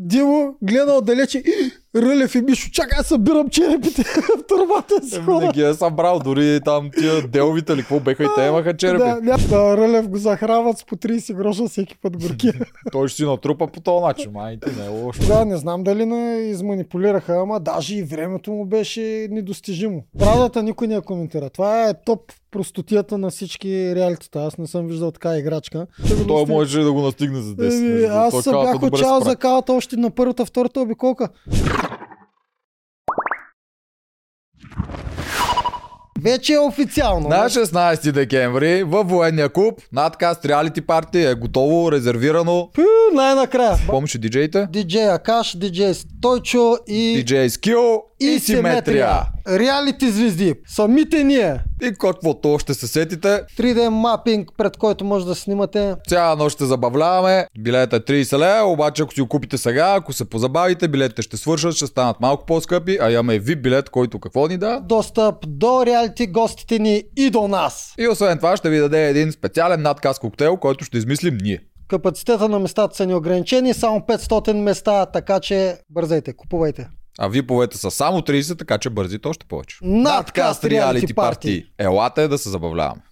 Димо гледа отдалече. Рълев и Мишо, чакай, събирам черепите в турбата си. Еми, Не ги е събрал, дори там тия делвите ли, какво беха и те имаха черепи. Да, ня, да, Рълев го захрават с по 30 гроша всеки път горки. Той ще си натрупа по този начин, май ти не е лошо. да, не знам дали не изманипулираха, ама даже и времето му беше недостижимо. Правдата никой не я коментира. Това е топ простотията на всички реалитета. Аз не съм виждал така играчка. Той може да го настигне за 10. Еми, между другото. аз се бях отчаял за калата още на първата, втората обиколка. Вече е официално. На 16 декември във военния клуб надкаст реалити парти е готово, резервирано. Пю, най-накрая. Помниш диджеите? Диджей Акаш, диджей Стойчо и... Диджей Скил и Симетрия. Реалити звезди. Самите ние. И каквото ще се сетите, 3D мапинг, пред който може да снимате. цяла нощ ще забавляваме. Билета е 30 лева, обаче ако си го купите сега, ако се позабавите, билетите ще свършат, ще станат малко по-скъпи, а имаме VIP билет, който какво ни да? Достъп до реалити гостите ни и до нас. И освен това ще ви даде един специален надказ коктейл, който ще измислим ние. Капацитета на местата са неограничени, само 500 места, така че бързайте, купувайте. А виповете са само 30, така че бързите още повече. Надкаст Reality Party. Елате да се забавляваме.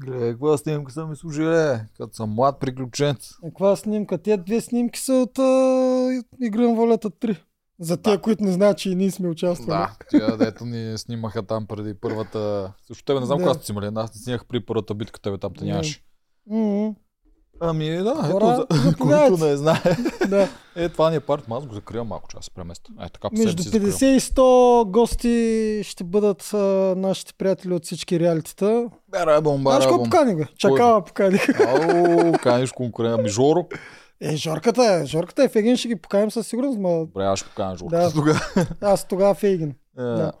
Гледай, каква снимка са ми служиле, като съм млад приключенец. Каква снимка? Те две снимки са от а, Игра на волята 3. За тези, които не знаят, че и ние сме участвали. Да, тия дето ни снимаха там преди първата... Също тебе не знам Да. кога сте си имали, аз не снимах при първата битка, тебе там те нямаше. М-м, Ами да, Хора, ето, за, заповядайте. който не знае. да. Е, това ни е парт, аз го закривам малко, че аз се преместя. Е, така Между себе си 50 и 100 гости ще бъдат а, нашите приятели от всички реалитета. Бера бомба, Знаеш какво поканих, бе? Чакава поканих. Ау, каниш конкурент. Ами Жоро. Е, Жорката е. Жорката е Фегин, ще ги поканим със сигурност, ма Добре, аз ще поканя Жоро. Да. Тогава. аз тогава Фейгин. Е, Да.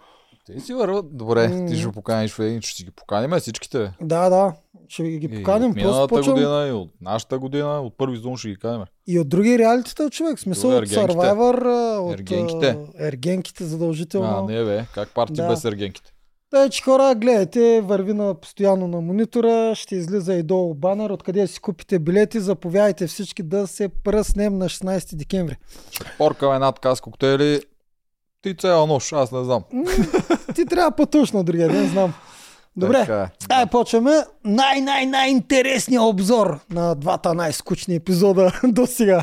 Ти си върва. Добре, ти ще поканиш в един, ще си ги поканим всичките. Да, да. Ще ги И поканим. от Просто миналата почвам... година и от нашата година, от първи зон ще ги каним. И от други реалитета, човек. В Смисъл от. Survivor, от Ергенките. ергенките задължително. А, не бе, как парти Да. без ергенките? Тъй, че хора, гледайте, върви на постоянно на монитора, ще излиза и долу банер, откъде да си купите билети, заповядайте всички да се пръснем на 16 декември. Поркаме над коктейли. Ти цяла нощ, аз не знам. Ти трябва пътуваш на другия ден, знам. Добре, Така е. ай почваме. Най-най-най-интересният обзор на двата най-скучни епизода до сега.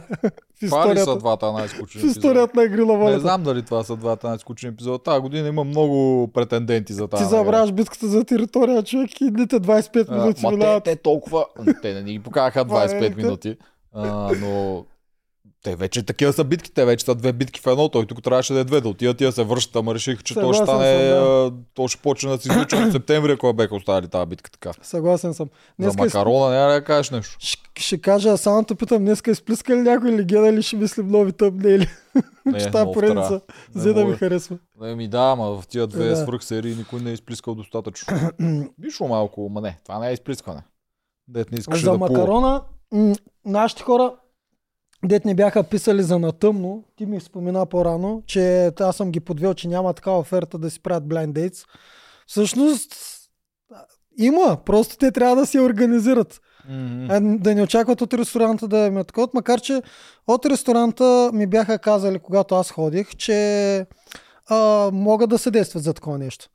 Това ли са двата най-скучни в историята на Игри на Не волята. знам дали това са двата най-скучни епизода. Тази година има много претенденти за тази. Ти забравяш битката за територия, човек, и дните 25 А, минути Ма те, минават. те толкова... Те не ни ги е 25 велика. минути. А, но те вече такива са битки, те вече са две битки в едно, той тук трябваше да е две, да отидат тия се връщат, ама реших, че то ще стане, да. то ще почне да се излуча в септември, ако беха оставили тази битка така. Съгласен съм. За Днеска из- макарона няма да кажеш нещо. Ще, ще кажа, само те питам, днеска изплиска ли някой легенда или ще мислим нови тъмнели? Не, Че тази поредица взе да ми харесва. Не ми да, ама в тия две Да. свръх серии никой не е изплискал достатъчно. Бишло малко, ма не, това не е изплискване. Дет не искаш За да макарона, нашите хора, дет не бяха писали за натъмно, ти ми спомена по-рано, че аз съм ги подвел, че няма такава оферта да си правят blind dates. Всъщност, има, просто те трябва да я организират. А, да не очакват от ресторанта да ме такова, макар че от ресторанта ми бяха казали, когато аз ходих, че а, могат да съдействат за такова нещо.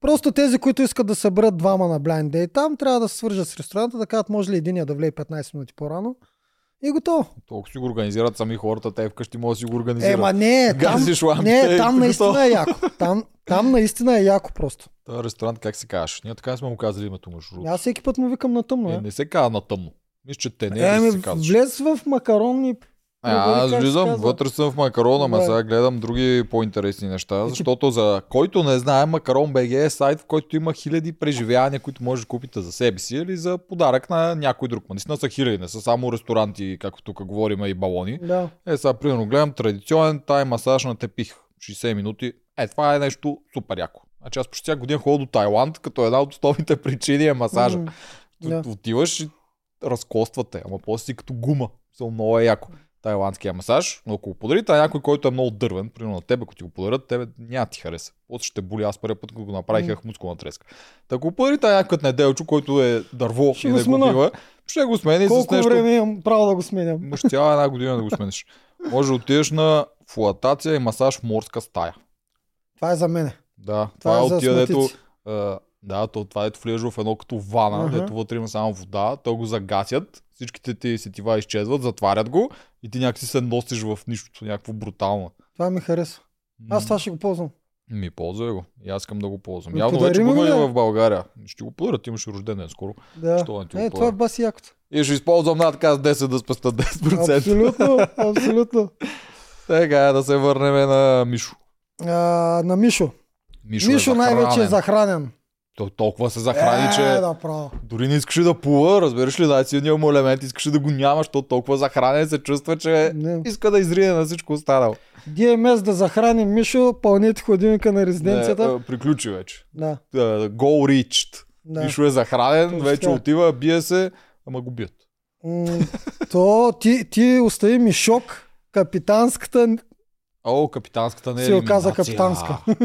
Просто тези, които искат да съберат двама на blind date, там трябва да се свържат с ресторанта, да кажат, може ли единия да влее 15 минути по-рано и готово. Толкова си го организират сами хората, те вкъщи могат да си го организират. Е, ма не, там, лампите не, там наистина е яко. Там, там наистина е яко просто. Това ресторант как се казваш? Ние така сме му казали името между другото. Аз всеки път му викам на тъмно. Е, Е. не се казва на тъмно. Мисля, че те не Е, е, ами, се влез в макарон и А, Нали, аз как се влизам, казва? вътре съм в макарона, Да. сега гледам други по-интересни неща, Значи- защото за който не знае, Макарон БГ е сайт, в който има хиляди преживявания, които може да купите за себе си или за подарък на някой друг. Ма Наистина са хиляди, не са само ресторанти, както тук говорим и балони. да. Е, сега примерно гледам традиционен тай масаж на тепих. 60 минути. Е, това е нещо супер яко. Значи аз почти всяка година ходя до Тайланд, като една от основните причини е масажа. Да. Отиваш и разкоствате, ама после си като гума. Съм много е яко. Тайландския масаж, но ако го подарите на някой, който е много дървен, примерно на тебе, ако ти го подарят, тебе няма ти хареса. После ще боли, аз първият път, го направих, имах мускулна треска. Та ако подарите на някой неделчо, който е дърво Ще и не го бива, ще го смени с Колко нещо. време имам право да го сменям? Имаш цяла една година да го смениш. Може да отидеш на флуатация и масаж в морска стая. Това е за мене. Да, това, Това е е от тия, дето... да, то, това ето влезеш в едно като вана, Аха. дето вътре има само вода, то го загасят, всичките ти сетива изчезват, затварят го и ти някакси се носиш в нищото, някакво брутално. Това ми харесва. Аз това ще го ползвам. Ми ползвай го. И аз искам да го ползвам. Ми Явно вече го го, има в България. Ще го подаря, ти имаш рожден ден скоро. Да. Що не ти го Е, подаря? това е баси якото. И ще използвам над така с 10 да спеста 10%. Абсолютно, абсолютно. Така, да се върнем на Мишо. А, на Мишо. Мишо, Мишо е най-вече е захранен. Той толкова се захрани, е, че да, право. дори не искаше да плува, разбираш ли, най-силният му елемент искаше да го няма, защото толкова захранен се чувства, че Не. иска да изрие на всичко останало. DMS да захрани Мишо, пълнете ходилника на резиденцията. Не, а, приключи вече. Да, Uh, Goal reached. да. Мишо е захранен, Точно вече отива, бие се, ама го бият. То ти, ти остави ми шок. Капитанската, О, капитанската не е Се оказа капитанска.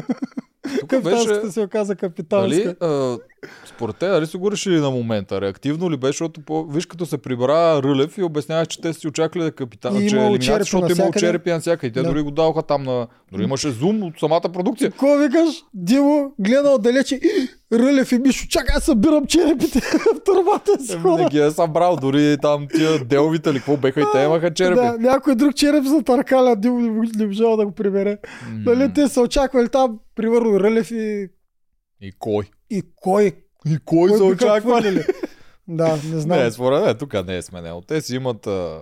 Тук беше... се оказа капитанска. Дали, а, според те, дали са го решили на момента? Реактивно ли беше, защото по... виж като се прибра Рълев и обясняваш, че те си очаквали да капитан, И че елиминация, защото имало черепи навсякъде. И те Да. дори го даваха там на... Дори имаше зум от самата продукция. Какво викаш? Димо гледа отдалече. Рълев и Мишо, чакай, аз събирам черепите в турбата си. Не ги е събрал, дори там тия делвите ли, какво беха и те имаха черепи. Да, някой друг череп за търкаля, Димо не, можал да го прибере. Нали, те са очаквали там, примерно Рълев и, И кой? И кой? И кой се биха очаква? Да, не знам. Не, според мен тук не е сменено. Те си имат... А...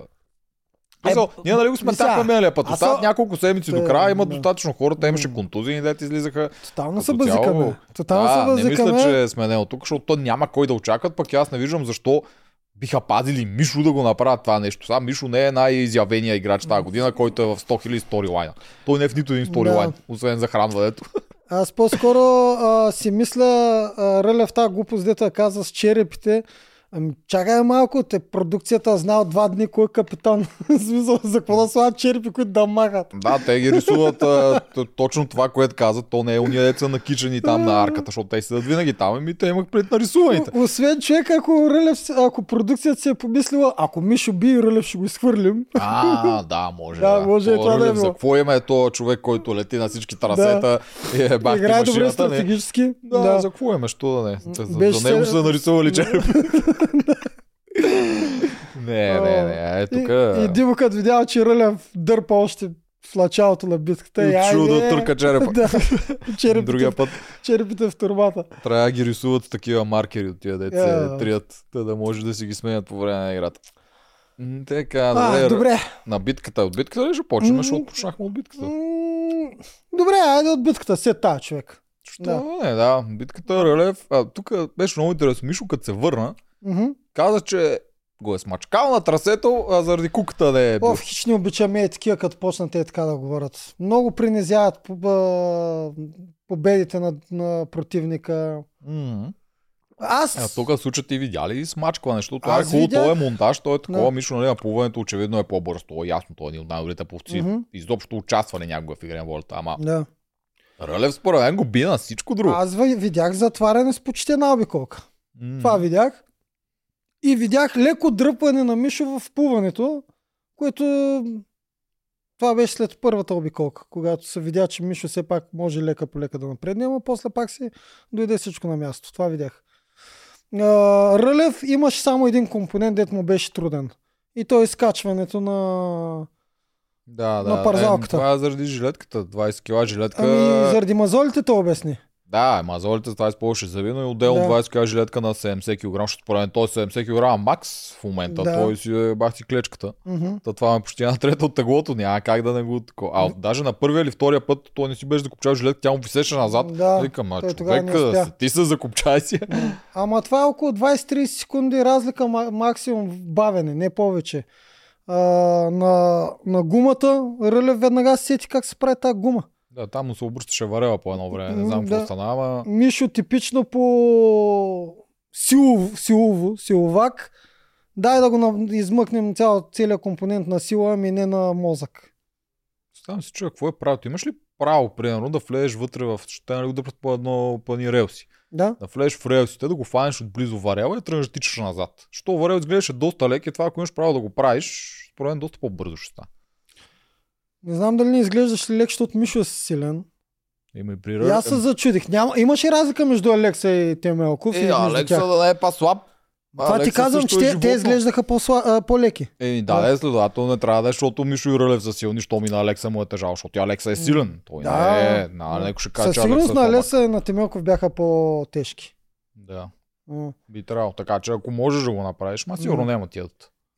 Е, Е, ние нали го сме така миналия път. Остават са- няколко седмици до края, имат достатъчно хора, те имаше контузии, дете излизаха. Тотално се базикаме. Тотално се да, не базикаме. мисля, че е сменено тук, защото то няма кой да очакват, пък аз не виждам защо биха пазили Мишо да го направят това нещо. Сега Мишо не е най-изявения играч тази година, който е в 100 000 сторилайна. Той не е в нито един сторилайн, Да. освен захранването. Аз по-скоро а, си мисля, а, Рълев тази глупост, дето каза с черепите, Ами, чакай малко, те продукцията знае от два дни кой е капитан. Смисъл, за какво да слагат черепи, които да махат. Да, те ги рисуват а, точно това, което казват. То не е уния деца накичени там на арката, защото те седат винаги там. Ами те имах пред нарисуваните. Освен човек, ако, Рълев, ако продукцията си е помислила, ако Мишо би и Рълев ще го изхвърлим. А, да, може. Да, може и То това да е Рълев, За какво има е то човек, който лети на всички трасета и е бахти Играе добре стратегически. Да, Да. за какво има, що да не? За, за, Беше за него са нарисували череп. не, не, не, е тук. И, и Диво като видял, че Рълев дърпа още в началото на битката. И отишъл да турка черепа. да, черепите, Другия път черепите в турбата. трябва да ги рисуват с такива маркери от тия деца, Я. трият, та да може да си ги сменят по време на играта. Така, А, добре. добре. На битката. От битката ли ще почнем, защото почнахме от битката. Добре, айде от битката, се тая човек. Що Да. не, да. Битката Рълев. А, тук беше много интересно. Мишо, като се върна, Мгм. каза, че го е смачкал на трасето, а заради куката не е бил. О, хич не обичаме е такива, като почнат те така да говорят. Много принизяват победите на, на противника. М. Аз... А тук в случая ти видя ли смачкване, защото това е хубаво, видях. е монтаж, то е такова, Да. Мишо, нали, на плуването очевидно е по-бърз, то е ясно, той е един от най-добрите пловци. Мгм. Изобщо участвали някога в игра на волята, ама Да. Рълев според мен го би на всичко друго. Аз ви- видях затваряне с почти една обиколка. М. Това видях. И видях леко дръпване на Мишо в плуването, което това беше след първата обиколка, когато се видя, че Мишо все пак може лека по лека да напредне, но после пак си дойде всичко на място. Това видях. Рълев имаше само един компонент, дет му беше труден. И то е изкачването на... Да, да. на парзалката. Е, това е заради жилетката, 20 кила жилетка. Ами, заради мазолите то обясни. Да, мазолите с 20 повече завино и отделно Да. 20 кг жилетка на 70 кг, защото според мен той е 70 кг макс в момента. Да. Той си е бах ти клечката. Мгм. Та това е почти една трета от теглото, няма как да не го такова. А даже на първия или втория път той не си беше закопчал жилетка, тя му висеше назад. Да, Викам, а той тогава човек, не успя. а, ти се закопчай си. Ама това е около 20-30 секунди разлика ма- максимум в бавене, не повече. А, на, на гумата Рълев веднага се сети как се прави тази гума. Да, там му се обръщаше варела по едно време. Не знам какво да. стана, ама... Мишо типично по силов, силово, силовак. Дай да го измъкнем цял, целият компонент на сила, ами не на мозък. Ставам си чуя, какво е правото? Имаш ли право, примерно, да влезеш вътре в... Ще нали го дърпат по едно по едни релси. Да? Да влезеш в релсите, да го фанеш отблизо варела и тръгнеш да тичаш назад. Що варел изглеждаше доста лек и това, ако имаш право да го правиш, според мен доста по-бързо ще стане. Не знам дали не изглеждаш ли лек, защото Мишо е силен. Има и при И Рълев. аз се зачудих. Няма, имаше разлика между Алекса и Темелков. и Е, Алекса тях. да е по-слаб. Това ти Алекса казвам, също че е те, те изглеждаха по-сла, а, по-леки. Еми да, да, е следователно не трябва да е, защото Мишо и Рълев са силни, що ми на Алекса му е тежал, защото Алекса е силен. Той Да. не е, на някой ще каже, Със че сигурност Алекса е на. Алеса и на Темелков бяха по-тежки. Да, М. би трябвало. Така че ако можеш да го направиш, ма сигурно М. няма ти.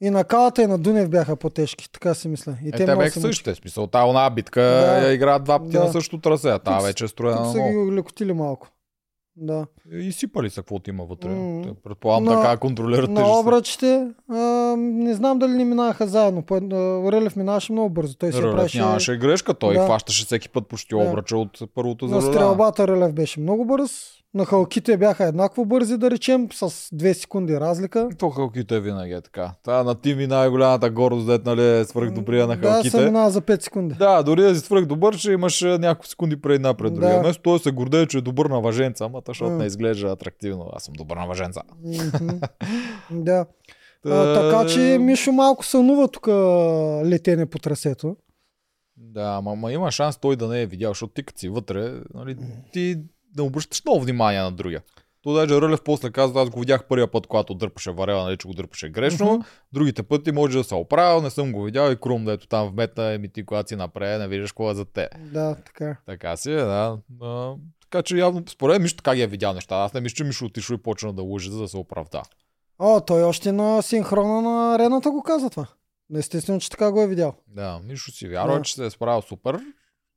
И на Калата и на Дунев бяха по-тежки, така си мисля. И Е, те те бяха същите. Смисъл, тази една битка Да. играят два пъти Да. на същото трасе, а тази вече е строена Тук на са ги лекотили малко. Да. И сипали са каквото има вътре. Те, Предполагам На- така контролират На обръчите, а, не знам дали не минаха заедно. Рълев минаваше много бързо. Той се Рълев правеше... нямаше грешка, той Да. хващаше всеки път почти Да. обръча от първото На за стрелбата Рълев беше много бърз. На халките бяха еднакво бързи, да речем, с 2 секунди разлика. То халките винаги е така. Та на Тими най-голямата гордост, дет, нали, е свърх добрия на Да, се халките. минава за 5 секунди. Да, дори да си свърх добър, ще имаш а, няколко секунди пред една пред другия. Да. Вместо той се гордее, че е добър на въженца, ама защото М. не изглежда атрактивно. Аз съм добър на въженца. Мгм. да. А, така че Мишо малко сънува тук летене по трасето. Да, ама, ама има шанс той да не е видял, защото ти като си вътре, нали, ти не обръщаш много внимание на другия. То даже Рълев после каза, аз го видях първия път, когато дърпаше варела, нали, че го дърпаше грешно. Мгм. Другите пъти може да се оправил, не съм го видял и Крум, дето там вметна, еми ти когато си напред, не виждаш какво е за те. Да, така. Така си е, да. А, така че явно, според Мишо така ги е видял неща. Аз не мисля, че Мишо отишъл и почна да лъже, за да се оправда. О, той още на синхрона на арената го каза това. Естествено, че така го е видял. Да, Мишо си вярва, Да. че се е справил супер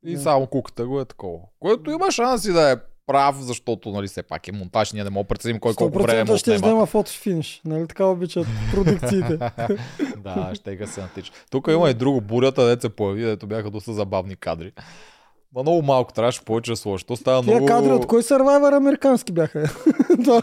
и Да. само куката го е такова. Което има шанси да е прав, защото нали, все пак е монтаж, ние не можем да преценим кой колко време му 100% ще отнема. взема фото финиш. Нали така обичат продукциите. да, ще ga се натича. Тук има и друго, бурята, дето се появи, дето бяха доста забавни кадри. Ма много малко трябваше повече да сложи. То става Тия много... кадри от кой сървайвер американски бяха?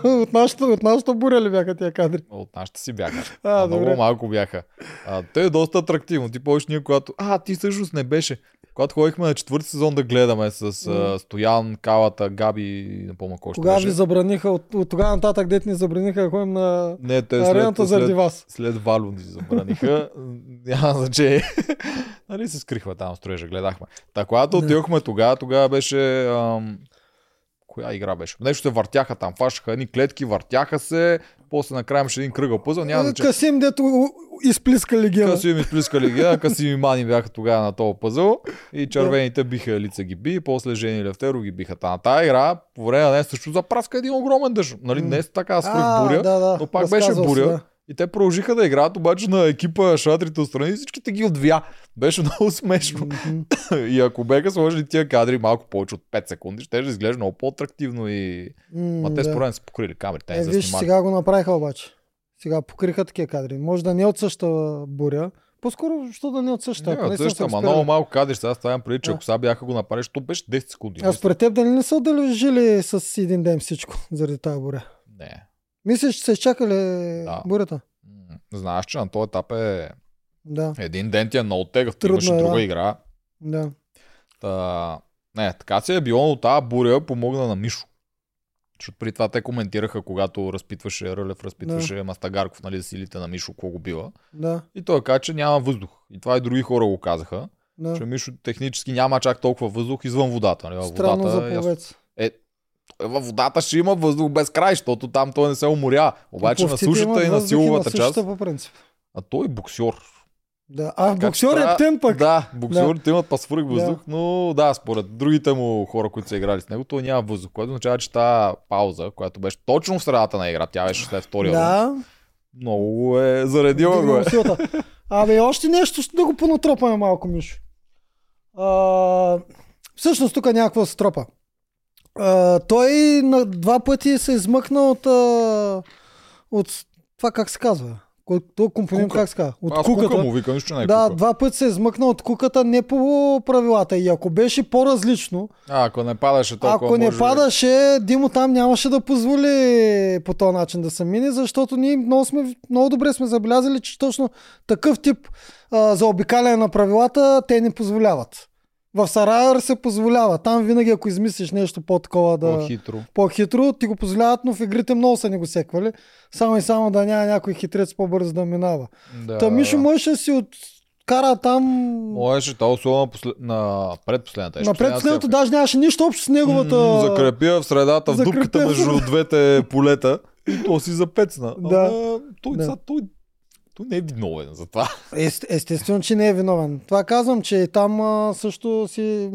От нашата, от нашата буря ли бяха тия кадри? От нашите си бяха. А, А, много малко бяха. А, те е доста атрактивно. Ти повече ние, когато... А, ти всъщност не беше. Когато ходихме на четвърти сезон да гледаме с а, Стоян, Калата, Габи, не помня кой Кога ви забраниха, от, от тогава нататък дет ни забраниха да ходим на Не, те арената след, заради след, вас. след Валю ни забраниха. Няма значение. нали се скрихме там строежа, гледахме. Та, когато отидохме тогава, тогава беше... Ам... Коя игра беше? Нещо се въртяха там, фащаха едни клетки, въртяха се, после накрая имаше един кръгъл пъзъл, няма значение. Касим, дето изплиска легена. Къси ми изплискали ги, къси ми мани бяха тогава на този пъзъл и червените биха лица ги би, и после Жени Левтеро ги биха. Та на тази игра, по време на нея също запраска един огромен дъжд. Нали, М. не е така свръх А, буря, да, да. но пак беше буря. И те продължиха да играят, обаче на екипа шатрите отстрани всичките ги отвя. Беше много смешно. Мгм. и ако беха сложили тия кадри малко повече от 5 секунди, ще изглежда много по-атрактивно и... М, Ма те да. според мен са покрили камерите. Е, виж, сега го направиха обаче. Сега покриха такива кадри. Може да не е от същата буря. По-скоро, що да не е от същата. Не, също, са ама много малко кадри. Сега ставам преди, че Да. ако сега бяха го направили, то беше 10 секунди. А според теб дали не са отдължили с един ден всичко заради тази буря? Не. Мислиш, че са изчакали Да. бурята? Знаеш, че на този етап е Да, един ден ти е много тегъв, ти имаш е, друга да. игра. да. Та... Не, така си е било, но тази буря помогна на Мишо. Защото при това те коментираха, когато разпитваше Рълев, разпитваше да. Мастагарков, нали, силите на Мишо, какво го бива. Да, И той каза, че няма въздух. И това и други хора го казаха, да. че Мишо технически няма чак толкова въздух извън водата. Нали? Странно водата, за пловец. Е, във водата ще има въздух без край, защото там той не се уморя. Обаче на сушата имат и на силовата част. по принцип. А той е боксер. Да. А, Така боксер е птен пък. Да, боксерите имат па свръх въздух, но да, според другите му хора, които са играли с него, той няма въздух, което означава, че тази пауза, която беше точно в средата на игра, тя беше след втория Да, много е заредила го е. Абе, още нещо, да го понатропаме малко, Мишо. А, всъщност тук някаква се тропа. А, той на два пъти се измъкна от, а, от това как се казва. Този компонент Кука. как се казва? От Аз куката. кука му викам, нищо не е да, кука. два пъти се измъкна от куката не по правилата. И ако беше по-различно, А, ако не падаше толкова, ако не може... падаше, Димо там нямаше да позволи по този начин да се мине, защото ние много, сме, много добре сме забелязали, че точно такъв тип а, заобикаляне на правилата те не позволяват. В Сарайер се позволява. Там винаги, ако измислиш нещо по-такова да... По-хитро. по-хитро, ти го позволяват, но в игрите много са ни го секвали. Само и само да няма някой хитрец по-бързо да минава. Да. Та Мишо можеше да си от кара там... Можеше, това условно на, послед... на предпоследната. На предпоследната даже нямаше нищо общо с неговата... Закрепя в средата, в дупката между двете полета и то си запецна. Да. Ама той, да. той, той не е виновен за това. Ест, естествено, че не е виновен. Това казвам, че там а, също си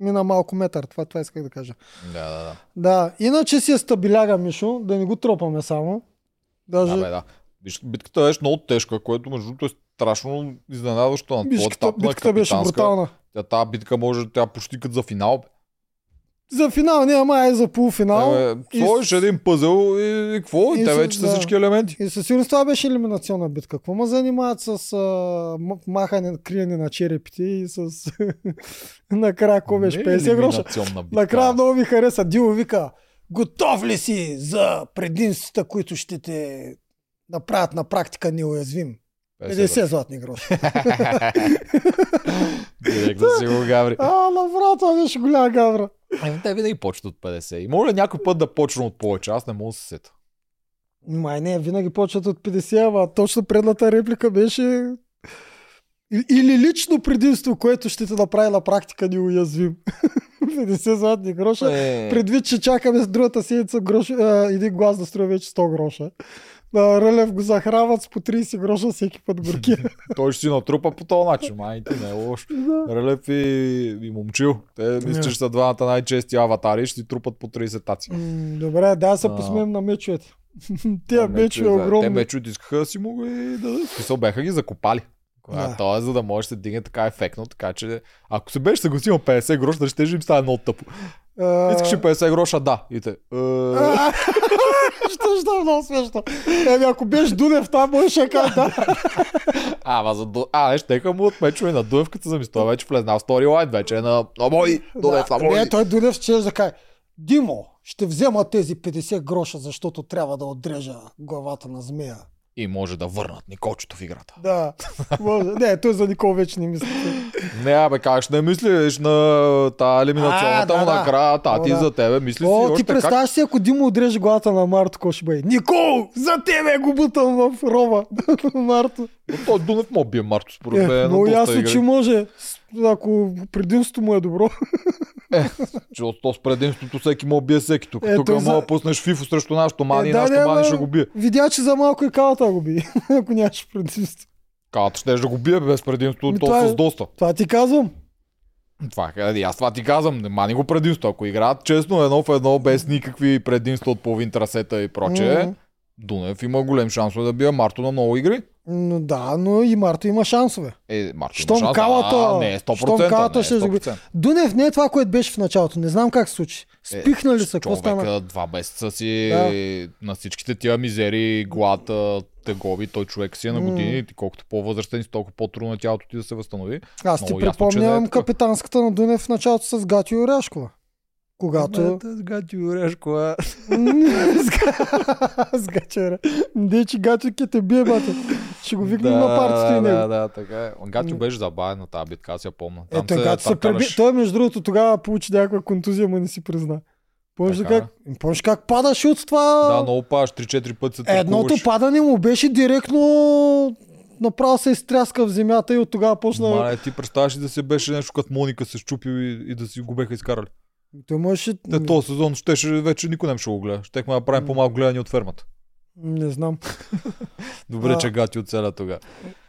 мина малко метър. Това, това исках да кажа. Да, да, да. Да, иначе си е стабиляга, Мишо, да не го тропаме само. Даже... Да, бе, да. Виж, битката беше много тежка, което между другото е страшно изненадващо на този битката, етап на битката беше брутална. Тя тази битка може, тя почти като за финал. За финал, не, ама е за полуфинал. Е, и сложиш с- един пъзел и, и какво? И, и те вече са да. всички елементи. И със сигурност това беше елиминационна битка. Какво ме занимават с а, м- махане, криене на черепите и с накрая какво беше? Не е 50 гроша. Накрая много ми хареса. Дило вика, готов ли си за предимствата, които ще те направят на практика неуязвим? 50 златни гроша. Директно си го гаври. а, направо това беше голяма гавра. Ами те винаги почват от 50. И може ли някой път да почна от повече? Аз не мога да се сета. Май не, винаги почват от 50, ама точно предната реплика беше или лично предимство, което ще те направи на практика неуязвим. 50 златни гроша. Е, Предвид, че чакаме с другата седмица грош, а, един глас да струва вече 100 гроша. А, Рълев го захрават с по 30 гроша всеки път горки. той ще си натрупа по този начин. Май ти не е лошо. да. Релев и, и момчил. Те мисля, че са двамата най-чести аватари и ще си трупат по 30 таци. М, Добре, да се посмеем на мечовете. Те мечове да, Те огромни. мечовете искаха да си могли да... В Смисъл беха ги закопали. Да. Да. Това е за да може да се дигне така ефектно, така че ако се беше съгласил на 50 гроша, да ще им стане много тъпо. Искаше 50 гроша, да. И те. «Е, а, Що ще е много смешно. Еми, ако беше Дунев там, можеше да кажа да. Ама за Ду... А, не, щеха му от мечове на Дуевката за той вече влезна в сторилайн, вече е на, на мой, Дунев, на мой. Не, той Дунев ще да каже, Димо, ще взема тези 50 гроша, защото трябва да отрежа главата на змея. И може да върнат Николчето в играта. Да, може. Не, той за Никол вече не мисли. Не, абе, как ще не мислиш на тази А, елиминационната да, му да. накрая, тати О, да. за тебе, мисли си О, ти представяш си, ако Димо отреже главата на Марто, какво ще бъде? Никол, за тебе го бутам в роба. Марто. как. Но той Дунев му бие Марто, според мен. Е, на много доста ясно, че може. Ако предимството му е добро. От то с предимството всеки му бие всеки. Тук, Е, тук мога за- да пуснеш фифо срещу нашото мани Е, и да, нашото мани ще го бие. Видя, че за малко и калата го би, ако нямаше предимство. Калата ще да го бие без предимство, Ми, то това е- с доста. Това ти казвам. Това е, аз това ти казвам, не мани го предимство. Ако играят честно едно в едно, без никакви предимства от половин трасета и прочее, Мгм. Дунев има голем шанс да бие Марто на много игри. Но да, но и Марто има шансове. Е, Марто Щом има шанс. калата- а, не, 100%. щом калата не, ще загуби. 100%. Дунев не е това, което беше в началото. Не знам как се случи. Спихнали са, какво стана? Човека два месеца си Да. на всичките тия мизери, глад, тегоби, той човек си е на години, и колкото по-възрастен си, толкова по-трудно на тялото ти да се възстанови. Аз ти много ясно, е припомням така. капитанската на Дунев в началото с Гатио Оряшкова. Когато... С Гати Орешкова. с Га- с Гатио Оре- Не, че Гатио ке те бие, бате. Ще го викнем на партито и него. да, да, така е. Гатио беше забавен тази битка, аз я помня. Там Ето, Гатио се преби... Той, между другото, тогава получи някаква контузия, но не си призна. Помниш Така. как, помниш как падаше от това? Да, много паш, 3-4 пъти се Едното търкуваш. падане му беше директно направо се изтряска в земята и от тогава почна... Мале, ти представяш ли да се беше нещо като Моника се щупил и, и да си го беха изкарали. Той можеше... Те този сезон щеше, вече никой не ще го гледа. Щехме да правим по-малко гледани от фермата. Не знам. Добре, А. че Гати оцеля тогава.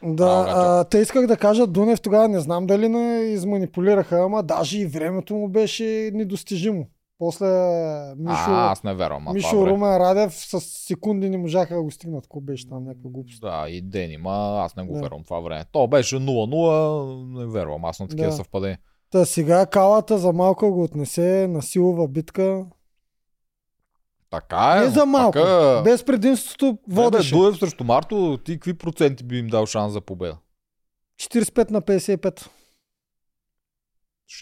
Да, Гатчо. а, те исках да кажа, Дунев тогава не знам дали не изманипулираха, ама даже и времето му беше недостижимо. После Мишо, А, аз не вярвам. а Мишо. Румен Радев с секунди не можаха да го стигнат. Какво беше там, някаква глупост. Да, и Дени, ма аз не го Да. вярвам това време. То беше 0-0, не вярвам, аз на такива Да. съвпадения. Та сега калата за малко го отнесе на силова битка. Така е. не за малко. Така... Без предимството водеше. Бе, Дуев срещу Марто, ти какви проценти би им дал шанс за победа? 45 на 55.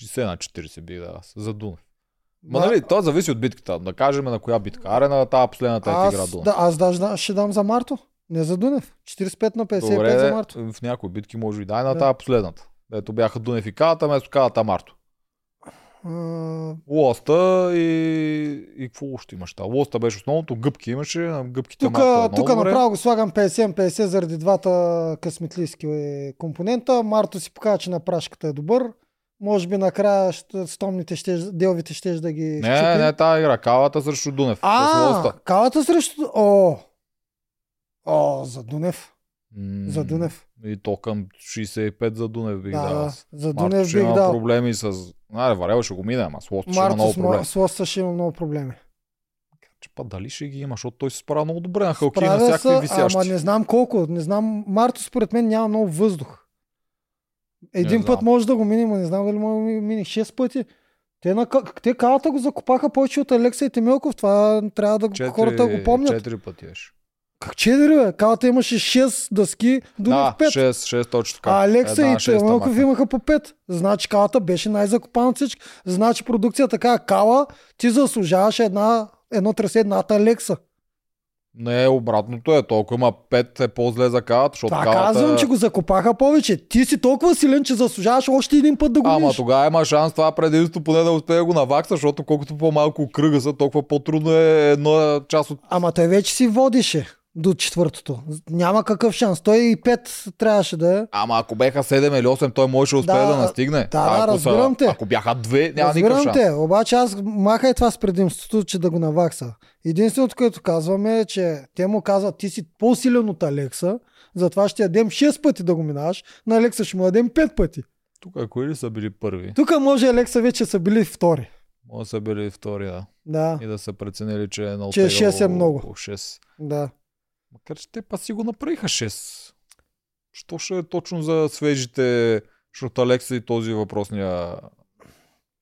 60 на 40 би дал за Дунев. Ма Да. нали, то зависи от битката. Да кажем на коя битка. Аре на тази последната е игра Аз, Дунев. да, аз даже да- ще дам за Марто. Не за Дунев. 45 на 55 Добре, за Марто. в някои битки може и да е на Да. тази последната. Ето бяха Дунев и Калата, вместо Калата Марто. Лоста и, и какво още имаш? Та? Лоста беше основното, гъбки имаше, гъбките Тук, Марто е тук направо го слагам 50-50 заради двата късметлийски е, компонента. Марто си показва, че на прашката е добър. Може би накрая стомните ще, делвите ще да ги Не, не, не, тази игра, калата срещу Дунев. А, калата срещу... О! О, за Дунев. М, За Дунев. И то към 65 за Дунев бих Да, дал. За Дунев ще бих има дал. проблеми с... Аре, Варел ще го мине, ама с Лоста ще има много проблеми. С Лоста ще има много проблеми. Че па дали ще ги има, защото той се справя много добре на халки на всякакви се, висящи. ама не знам колко. Не знам. Марто според мен няма много въздух. Един Не път знам. може да го мине, но не знам дали може да мине 6 пъти. Те, на, те калата го закопаха повече от Алекса и Темелков. Това трябва да го, Четири- хората го помнят. Четири пъти беше. Как 4, бе? Калата имаше 6 дъски, Дунев Да, 5. 6, 6 точно така. А Алекса Една и маха. имаха по 5. Значи калата беше най-закопана от всички. Значи продукция така кала, ти заслужаваш една, едно трасе едната Алекса. Не, обратното е. Толкова има 5 е по-зле за калата, защото Това калата... казвам, че го закопаха повече. Ти си толкова силен, че заслужаваш още един път да го Ама тогава има шанс това предимство поне да успее да го навакса, защото колкото по-малко кръга са, толкова по-трудно е една част от... Ама той вече си водише до четвъртото. Няма какъв шанс. Той и 5 трябваше да е. Ама ако беха 7 или 8, той можеше да успее да, Да, настигне. да, А да, ако разбирам те. Ако бяха 2, няма никакъв Разбирам шанс. те, обаче аз махай това с предимството, че да го навакса. Единственото, което казваме е, че те му казват, ти си по-силен от Алекса, затова ще ядем 6 пъти да го минаваш, на Алекса ще му дадем 5 пъти. Тук кои ли са били първи? Тук може Алекса вече са били втори. Може да са били втори, да. Да, И да са преценили, че е на Че 6 е много. 6. да. Макар че те па си го направиха 6. Що ще е точно за свежите, защото Алекса и този въпросния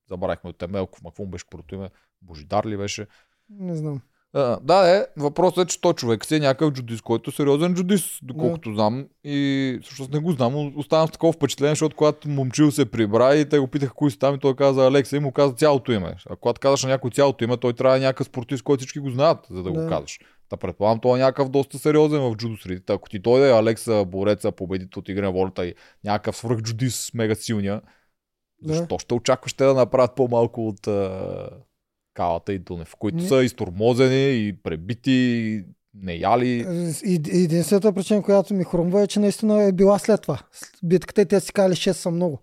забравихме от Темелков, какво му беше първото име? Божидар ли беше? Не знам. А, да, е. Въпросът е, че той човек си е някакъв джудист, който е сериозен джудист, доколкото знам. И всъщност не го знам, оставам с такова впечатление, защото когато момчил се прибра и те го питаха кои са там и той каза Алекса и му каза цялото име. А когато казваш на някой цялото име, той трябва да е някакъв спортист, който всички го знаят, за да, Да. го казваш. Та предполагам, той е някакъв доста сериозен в джудо средите. Ако ти дойде Алекса, бореца, победител от игра на волята и някакъв свръх джудист, мега силния, Да. защо ще очакваш те да направят по-малко от Калата и Дунев, които Не. са изтормозени и пребити, и не яли. Единствената причина, която ми хрумва е, че наистина е била след това. Битката и те си казали 6 са много.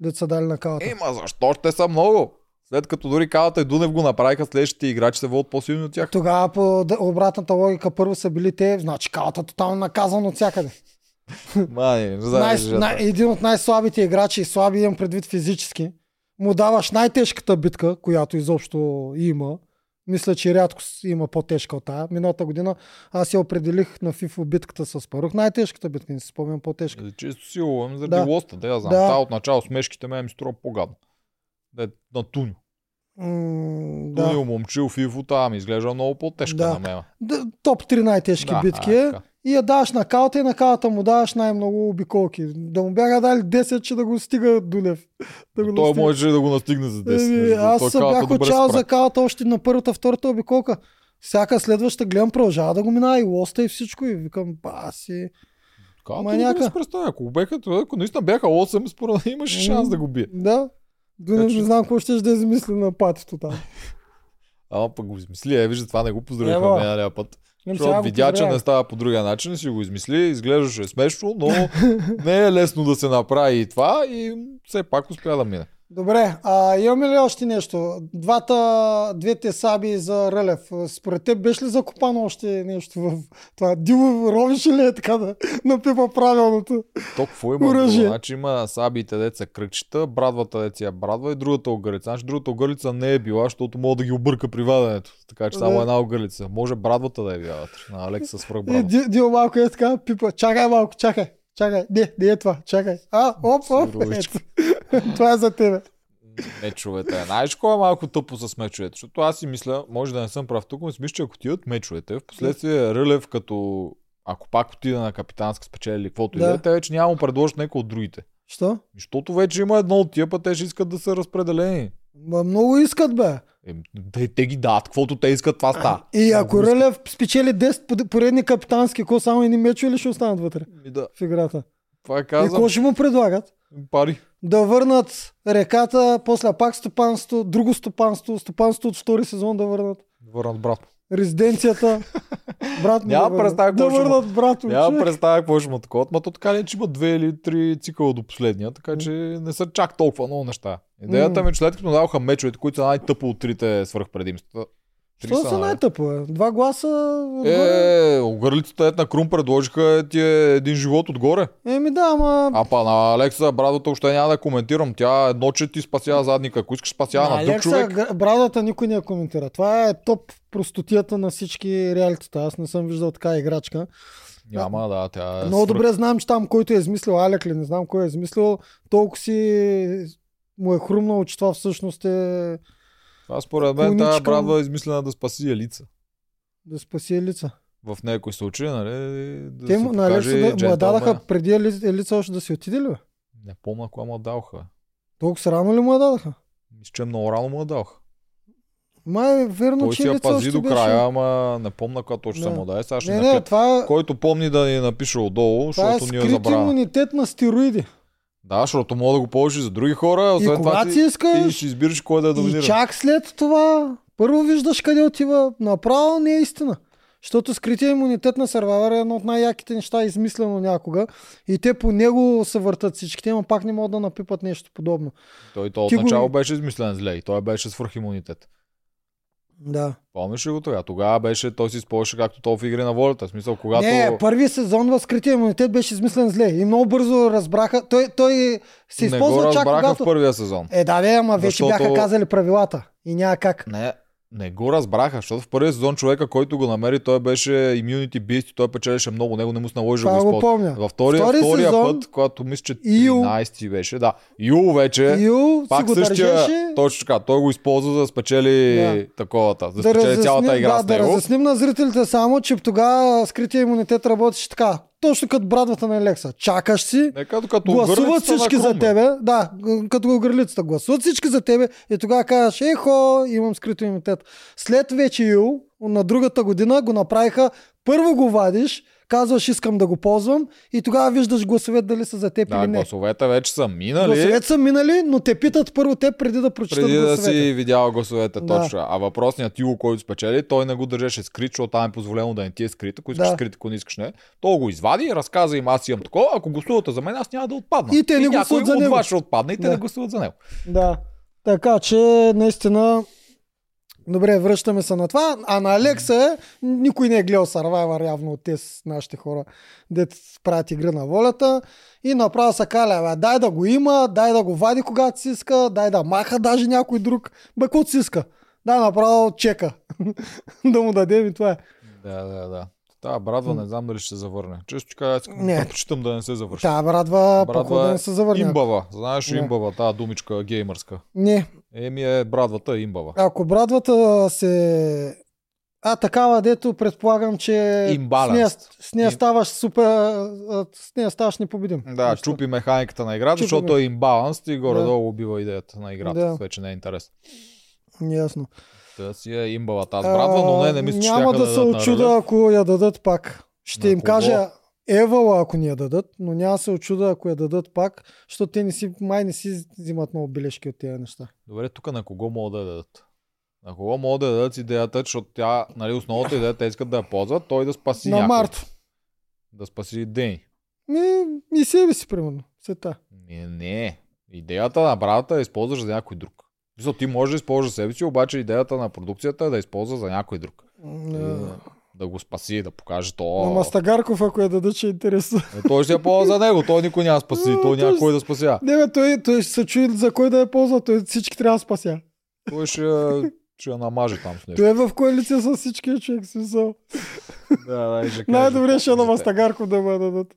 Дето са дали на калата. Ема защо ще са много? След като дори Калата и Дунев го направиха, следващите играчи се водят по-силни от тях. Тогава по обратната логика първо са били те, значи калата тотално наказан от всякъде. Мани. Най- най- един от най-слабите играчи, слаби имам предвид физически, му даваш най-тежката битка, която изобщо има. Мисля, че рядко има по-тежка от тая. Миналата година аз я определих на FIFA битката с Парух. Най-тежката битка, не си спомням по-тежка. За чисто сило, ами заради Да. лоста, да я знам. Да. Та от начало смешките ме ми струва по-гадно. Да е на Туню. М, Да. Туню момчил в Ифо, ми изглежда много по-тежка Да. на мен. да. Топ 3 най-тежки Да, битки а, е. така. И я даваш на калата и на калата му даваш най-много обиколки. Да му бяха дали 10, че да го стига Дулев. Да го Той може да го настигне за 10. Еми, между другото. аз се бях справи. за калата още на първата, втората обиколка. Всяка следваща гледам, продължава да го минава и лоста и всичко. И викам, баси. Калата Маняка. се представя. Ако, беха, ако наистина бяха 8, според мен имаше шанс да го бие. Да. Да, че- не знам какво ще да измисли на патито там. Ама пък го измисли, е, вижда, това не го поздравихме миналия път. Сега Защото видя, че не става по другия начин, си го измисли, изглеждаше смешно, но не е лесно да се направи и това и все пак успя да мине. Добре, а имаме ли още нещо? Двата, двете саби за Рълев. Според теб беше ли закопано още нещо в това? Диво ровеше ли е така да напипа правилното? То какво има? Оръжие. Значи има сабиите деца кръгчета, брадвата деца я брадва и другата огърлица. Значи другата огърлица не е била, защото мога да ги обърка при ваденето. Така че само Да. една огърлица. Може брадвата да е била вътре. На Алекса свръх И брадва. Ди- Дио малко е така, пипа. Чакай малко, чакай. Чакай. Не, не е това. Чакай. А, оп, оп. Това е за тебе. Мечовете. Знаеш кой е малко тъпо с мечовете? Защото аз си мисля, може да не съм прав тук, но си мисля, че ако отидат мечовете, в последствие Рълев като ако пак отида на капитанска спечели или каквото Да. и да е, те вече няма да предложат някой от другите. Що? Защото вече има едно от тия, па те ще искат да са разпределени. Ма, много искат, бе. Е, те, те ги дадат, каквото те искат, това става. И ако. Рълев спечели 10 под- поредни капитански, ко само едни мечове ли ще останат вътре Ми да, в играта? това е И казвам. какво ще му предлагат? Пари. Да върнат реката, после пак стопанство, друго стопанство, стопанство от втори сезон да върнат. Върнат брат. Резиденцията. Брат ми Няма да върнат. представа Да върнат брат ми. Няма представя какво ще му такова. Ма то така ли, че има две или три цикъла до последния, така че не са чак толкова много неща. Идеята ми е, че след като дадоха мечовете, които са най-тъпо от трите свръхпредимства. Що са нали? най-тъпо? Е? Два гласа отгоре. Е, огърлицата ет на Крум предложиха е, ти е един живот отгоре. Еми да, ама... А па на Алекса брадата още няма да коментирам. Тя едно, че ти спася задника. Ако искаш спасява на, друг Алекса, човек. гр- брадата никой не я коментира. Това е топ простотията на всички реалитета. Аз не съм виждал така играчка. Няма, да, тя е Много добре знам, че там, който е измислил Алек ли, не знам кой е измислил, толкова си му е хрумнало, че това всъщност е Това според мен тази брадва е измислена да спаси елица. да спаси Елица. В някои случаи, нали? Да Те му, на покаже Алекса да, му дадаха преди Ели- Елица още да си отиде ли? Не помня кога му я даваха. Толкова рано ли му я дадаха? Мисля, че много рано му я даваха. Май е верно, Той че си я Елица пази до беше... края, ама не помня кога точно Да. му даде. Сега ще Не, не, това, Който помни да ни напише отдолу, това е защото ние скрит забравяме. имунитет на стероиди. Да, защото мога да го ползваш и за други хора, И освен това когато ти, си и искаш, ще избираш кой да и доминира. чак след това, първо виждаш къде отива. Направо не е истина. Защото скрития имунитет на сервайвър е едно от най-яките неща, измислено някога. И те по него се въртат всичките, но пак не могат да напипат нещо подобно. Той то Ти го- отначало беше измислен зле и той беше свръхимунитет. Да. Помниш ли го тогава? Тогава беше, той си използваше както то в игри на волята. В смисъл, когато... Не, първи сезон в скрития имунитет беше измислен зле. И много бързо разбраха. Той, той се не го използва чак разбраха когато... в първия сезон. Е, да, бе, ама вече Защото- бяха казали правилата. И няма как. Не, не го разбраха, защото в първия сезон човека, който го намери, той беше immunity beast и той печелеше много, него не му се наложи да го помня. Във втория, Втори втория сезон, път, когато мисля, че Ю. 13 беше, да, Ю вече, Ю пак същия, държеше. точно така, той го използва за да спечели Да. таковата, да, спечели разясним- цялата игра да, с да него. разясним на зрителите само, че тогава скрития имунитет работеше така. Точно като брадвата на Елекса. Чакаш си, Нека докато гласуват всички за тебе. Да, като го гърлицата. Гласуват всички за тебе и тогава казваш, ехо, имам скрито имунитет. След вече Ю, на другата година го направиха, първо го вадиш, казваш искам да го ползвам и тогава виждаш гласове дали са за теб Да, или не. гласовете вече са минали. Гласовете са минали, но те питат първо те преди да прочитат преди да гласовете. си видял гласовете Да. точно. А въпросният Юго, който спечели, той не го държеше скрит, защото там е позволено да не ти е скрит. Ако искаш Да. скрит, ако не искаш не. Той го извади, разказа им, аз имам такова, ако гласувате за мен, аз няма да отпадна. И те не гласуват за от него. вас ще отпадне и те Да. не гласуват за него. Да. Така че, наистина, добре, връщаме се на това. А на Алекса никой не е гледал Survivor явно от тези нашите хора, дето правят игри на волята. И направо са каля, дай да го има, дай да го вади когато си иска, дай да маха даже някой друг. Бе, си иска. Да, направо чека. да му дадем и това е. Да, да, да. Та брадва не знам дали ще се завърне. Често кажа, аз Не. предпочитам да не се завърши. Та, брадва, Брадва да е не се завърня. Имбава. Знаеш Да. имбава, тази думичка геймърска. Не, Еми е брадвата имбава. ако брадвата се... А, такава, дето предполагам, че Имбаланс. с нея, с нея Им- ставаш супер, с нея ставаш непобедим. Да, Нещо. чупи механиката на играта, Чупи защото ме- е имбаланс и горе-долу убива идеята на играта. Да. Вече не е интересно. Ясно. Та си е имбала тази брадва, но не, не мисля, че Няма да да се очуда, ако я дадат пак. Ще На им кого? кажа Евала, ако ни я дадат, но няма се очуда, ако я дадат пак, защото те не си, май не си взимат много бележки от тези неща. Добре, тук на кого могат да я дадат? На кого могат да я дадат идеята, защото тя, нали, основната идея, те искат да я ползват, той да спаси На някой. Марто. Да спаси Дени. Ми, и себе си, примерно. Сета. Не, не. Идеята на брадата е използваш за някой друг. Мисля, ти можеш да използваш себе си, обаче идеята на продукцията е да използва за някой друг. На, Да го спаси, да покаже то. на Мастагарков, ако я дадат, ще е интересно. Е, той ще я ползва за него, той никой няма спаси, А, той няма той кой да спася. Не, бе, той, той ще се чуи за кой да я ползва, той всички трябва да спася. Той ще, ще я намаже там с нещо. Той е в коалиция с всички човек, смисъл. Да, да, Най-добре ще е на. Мастагарков да му дадат.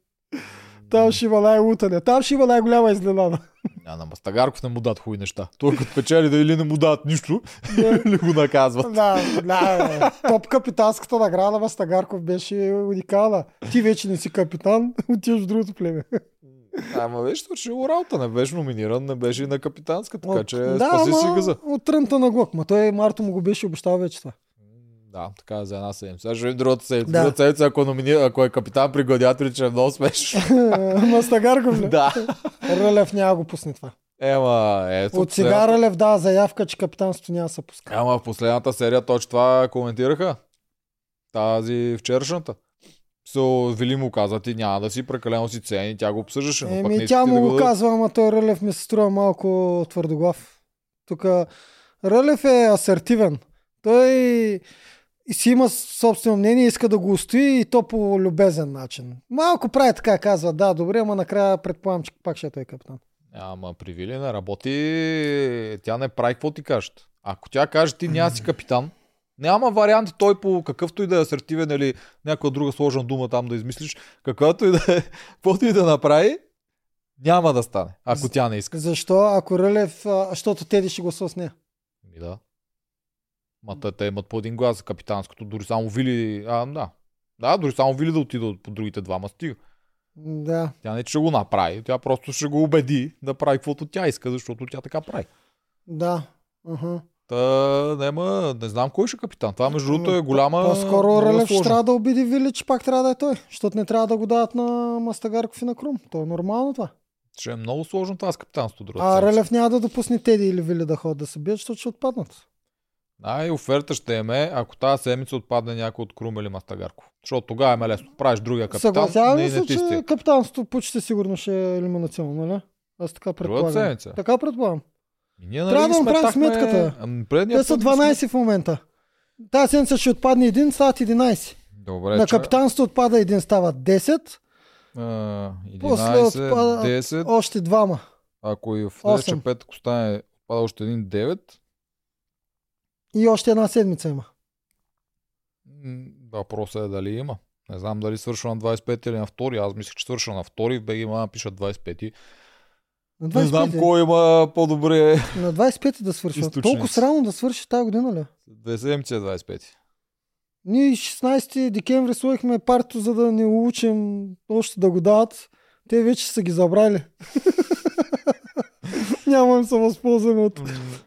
Там ще има най-лутане. Там ще има най-голяма изненада. А на Мастагарков не му дадат хуй неща. Той като печели да или не му дадат нищо, или го наказват. Да, да. Топ капитанската награда на Мастагарков беше уникална. Ти вече не си капитан, отиваш в другото племе. Ама беше свършил работа, не беше номиниран, не беше и на капитанска, така че да, спаси си ама газа. От трънта на Глок. Ма той Марто му го беше обещал вече това. Да, така е за една седмица. Сега ще видим другата седмица. Да. Другата седмица, ако, номини... ако е капитан при гладиаторите, ще е много смешно. Мастагарков ли? да. Рълев няма го пусне това. Ема, е, От сега Рълев дава заявка, че капитанството няма да се пуска. Ама в последната серия точно това коментираха. Тази вчерашната. Со Вили му каза, ти няма да си прекалено си цени, тя го обсъждаше. Но Еми, тя му да го казва, ама той Рълев ми се струва малко твърдоглав. Тук Рълев е асертивен. Той и си има собствено мнение, иска да го устои и то по любезен начин. Малко прави така, казва, да, добре, ама накрая предполагам, че пак ще е той капитан. Ама при Вили не работи, тя не прави какво ти кажат. Ако тя каже, ти няма си капитан, няма варианти той по какъвто и да е асертивен или някаква друга сложна дума там да измислиш, каквато и да е, каквото и да направи, няма да стане, ако тя не иска. Защо? Ако Рълев, защото Теди ще гласува с нея. Ми да. Ма те, те имат по един глас за капитанското, дори само Вили, а, да. Да, дори само Вили да отидат по другите двама стига. Да. Тя не ще го направи, тя просто ще го убеди да прави каквото тя иска, защото тя така прави. Да. Uh-huh. Та, нема, не знам кой ще е капитан. Това между другото е голяма... По-скоро Рълев ще трябва да обиди Вили, че пак трябва да е той. Защото не трябва да го дадат на Мастагарков и на Крум. То е нормално това. Ще е много сложно това с капитанството. другата А. Рълев няма да допусне Теди или Вили да ходят да се бият, защото ще отпаднат. Най оферта ще е, ако тази седмица отпадне някой от Крум или Мастагарков. Защото тогава е лесно. Правиш другия капитан, Съгласявам не, се, че стига. капитанството почти сигурно ще е елиминационно, нали? Аз така предполагам. седмица. Така предполагам. И ние, Трябва нали, да направим сметката. Те са път ги сме- 12 в момента. Тази седмица ще отпадне един, стават 11. Добре, на че- капитанството отпада един, стават 10. А, 11, После отпада- 10, Още двама. ако и в следващия петък остане отпада още един 9, И още една седмица има. въпросът е дали има. Не знам дали свършва на 25 или на 2. Аз мислех, че свършва на 2. В БГ има пишат 25. На Не знам 25. кой има по-добре. На 25 да свършва. Източници. Толкова срано да свърши тази година ли? Две седмици е 25. Ние 16 декември слоихме партито, за да не учим още да го дават. Те вече са ги забрали. Няма им се възползваме от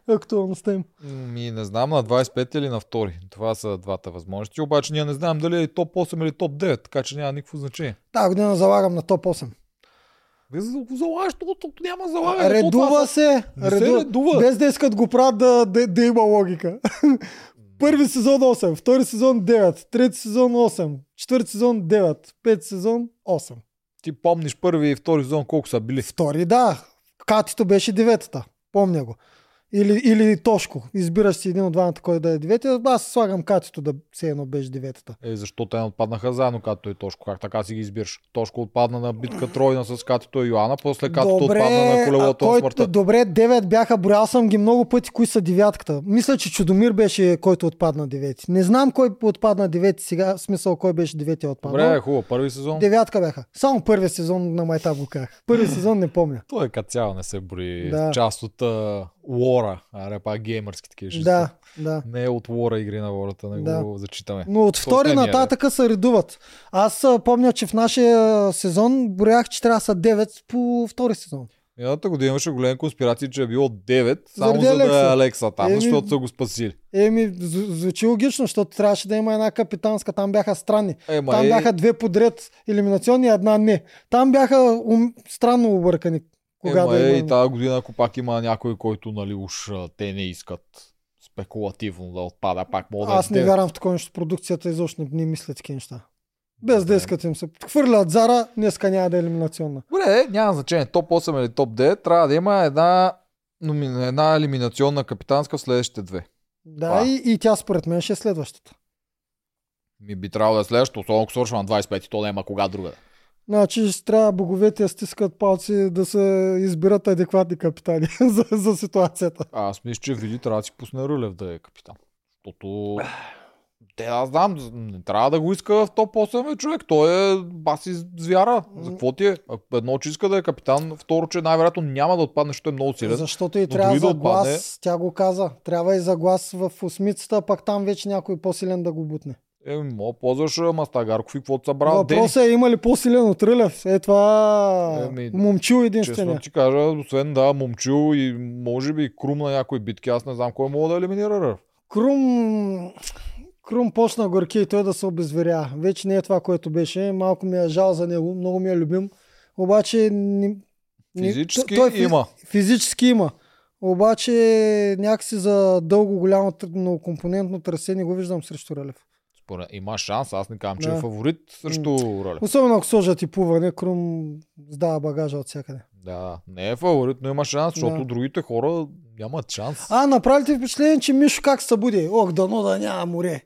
актуалността им. Ми не знам на 25 или на 2. Това са двата възможности. Обаче ние не знаем дали е топ 8 или топ 9, така че няма никакво значение. Тази година залагам на топ 8. Вие за да го залагаш, то няма залагане. Редува това се. Не се редува. Без да искат го правят да, да, да има логика. Първи сезон 8, втори сезон 9, трети сезон 8, четвърти сезон 9, пети сезон 8. Ти помниш първи и втори сезон колко са били. Втори, да. Катито беше деветата. Помня го. Или, или Тошко. Избираш си един от двамата, кой да е девети. Аз слагам Катито да все едно беше деветата. Е, защо те не отпаднаха заедно, като и Тошко? Как така си ги избираш? Тошко отпадна на битка тройна с Катито и Йоана, после Катито отпадна на колелото кой- смъртта. добре, 9 бяха, броял съм ги много пъти, кои са девятката. Мисля, че Чудомир беше който отпадна девети. Не знам кой отпадна девети сега, в смисъл кой беше девети отпаднал. Добре, е хубаво. Първи сезон. Девятка бяха. Само първия сезон на Майтап го казах. Първи сезон не помня. Той като цяло не се брои Да. част от лора, а не пак геймърски такива ще Да, са. да. Не е от лора игри на лората, не Да. го зачитаме. Но от втори Последния нататъка се редуват. Аз помня, че в нашия сезон броях, че трябва да са 9 по втори сезон. Миналата година имаше големи конспирации, че е било 9, само Заради за да е Алекса там, Еми- защото са го спасили. Еми, зв- звучи логично, защото трябваше да има една капитанска. Там бяха странни. Ема Там е, бяха две подред елиминационни, една не. Там бяха ум... странно объркани. Кога ема да е, има. и тази година, ако пак има някой, който нали уж те не искат спекулативно да отпада, пак мога да Аз не е вярвам в такова нещо. Продукцията изобщо не, не мисля такива неща. Без да искат им се. Хвърлят Зара, днеска няма да е елиминационна. Добре, няма значение. Топ 8 или топ 9, трябва да има една, една елиминационна капитанска в следващите две. Да, и, и тя според мен ще е следващата. Ми би трябвало да е следващото, особено ако свършва на 25 и то няма кога друга. Значи ще трябва боговете да стискат палци да се избират адекватни капитани за, за ситуацията. А, аз мисля, че Вили трябва да си пусне Рулев да е капитан. Защото те, аз знам, не трябва да го иска в топ 8 бе, човек. Той е баси звяра. За какво ти е? Едно, че иска да е капитан, второ, че най-вероятно няма да отпадне, защото е много силен. Защото и трябва да глас, отпадне- тя го каза, трябва и за глас в осмицата, пък там вече някой по-силен да го бутне. Е, мога ползваш Мастагарков и каквото са брал. Дени. Въпросът е има ли по-силен от Рълев? Е това Еми, момчил Честно единствения. ти кажа, освен да, момчил и може би Крум на някои битки, аз не знам кой мога да елиминира Ръв. Крум... Крум почна горки и той да се обезверя. Вече не е това, което беше. Малко ми е жал за него. Много ми е любим. Обаче... Ни- Физически той- има. Физически има. Обаче някакси за дълго голямо многокомпонентно трасе не го виждам срещу Рълев. Според, има шанс, аз не казвам, че Да. е фаворит срещу Рълев. Особено ако сложат и плуване, Крум сдава багажа от всякъде. Да, не е фаворит, но има шанс, защото Да. другите хора нямат шанс. А, направи ти впечатление, че Мишо как се събуди? Ох, дано да няма море.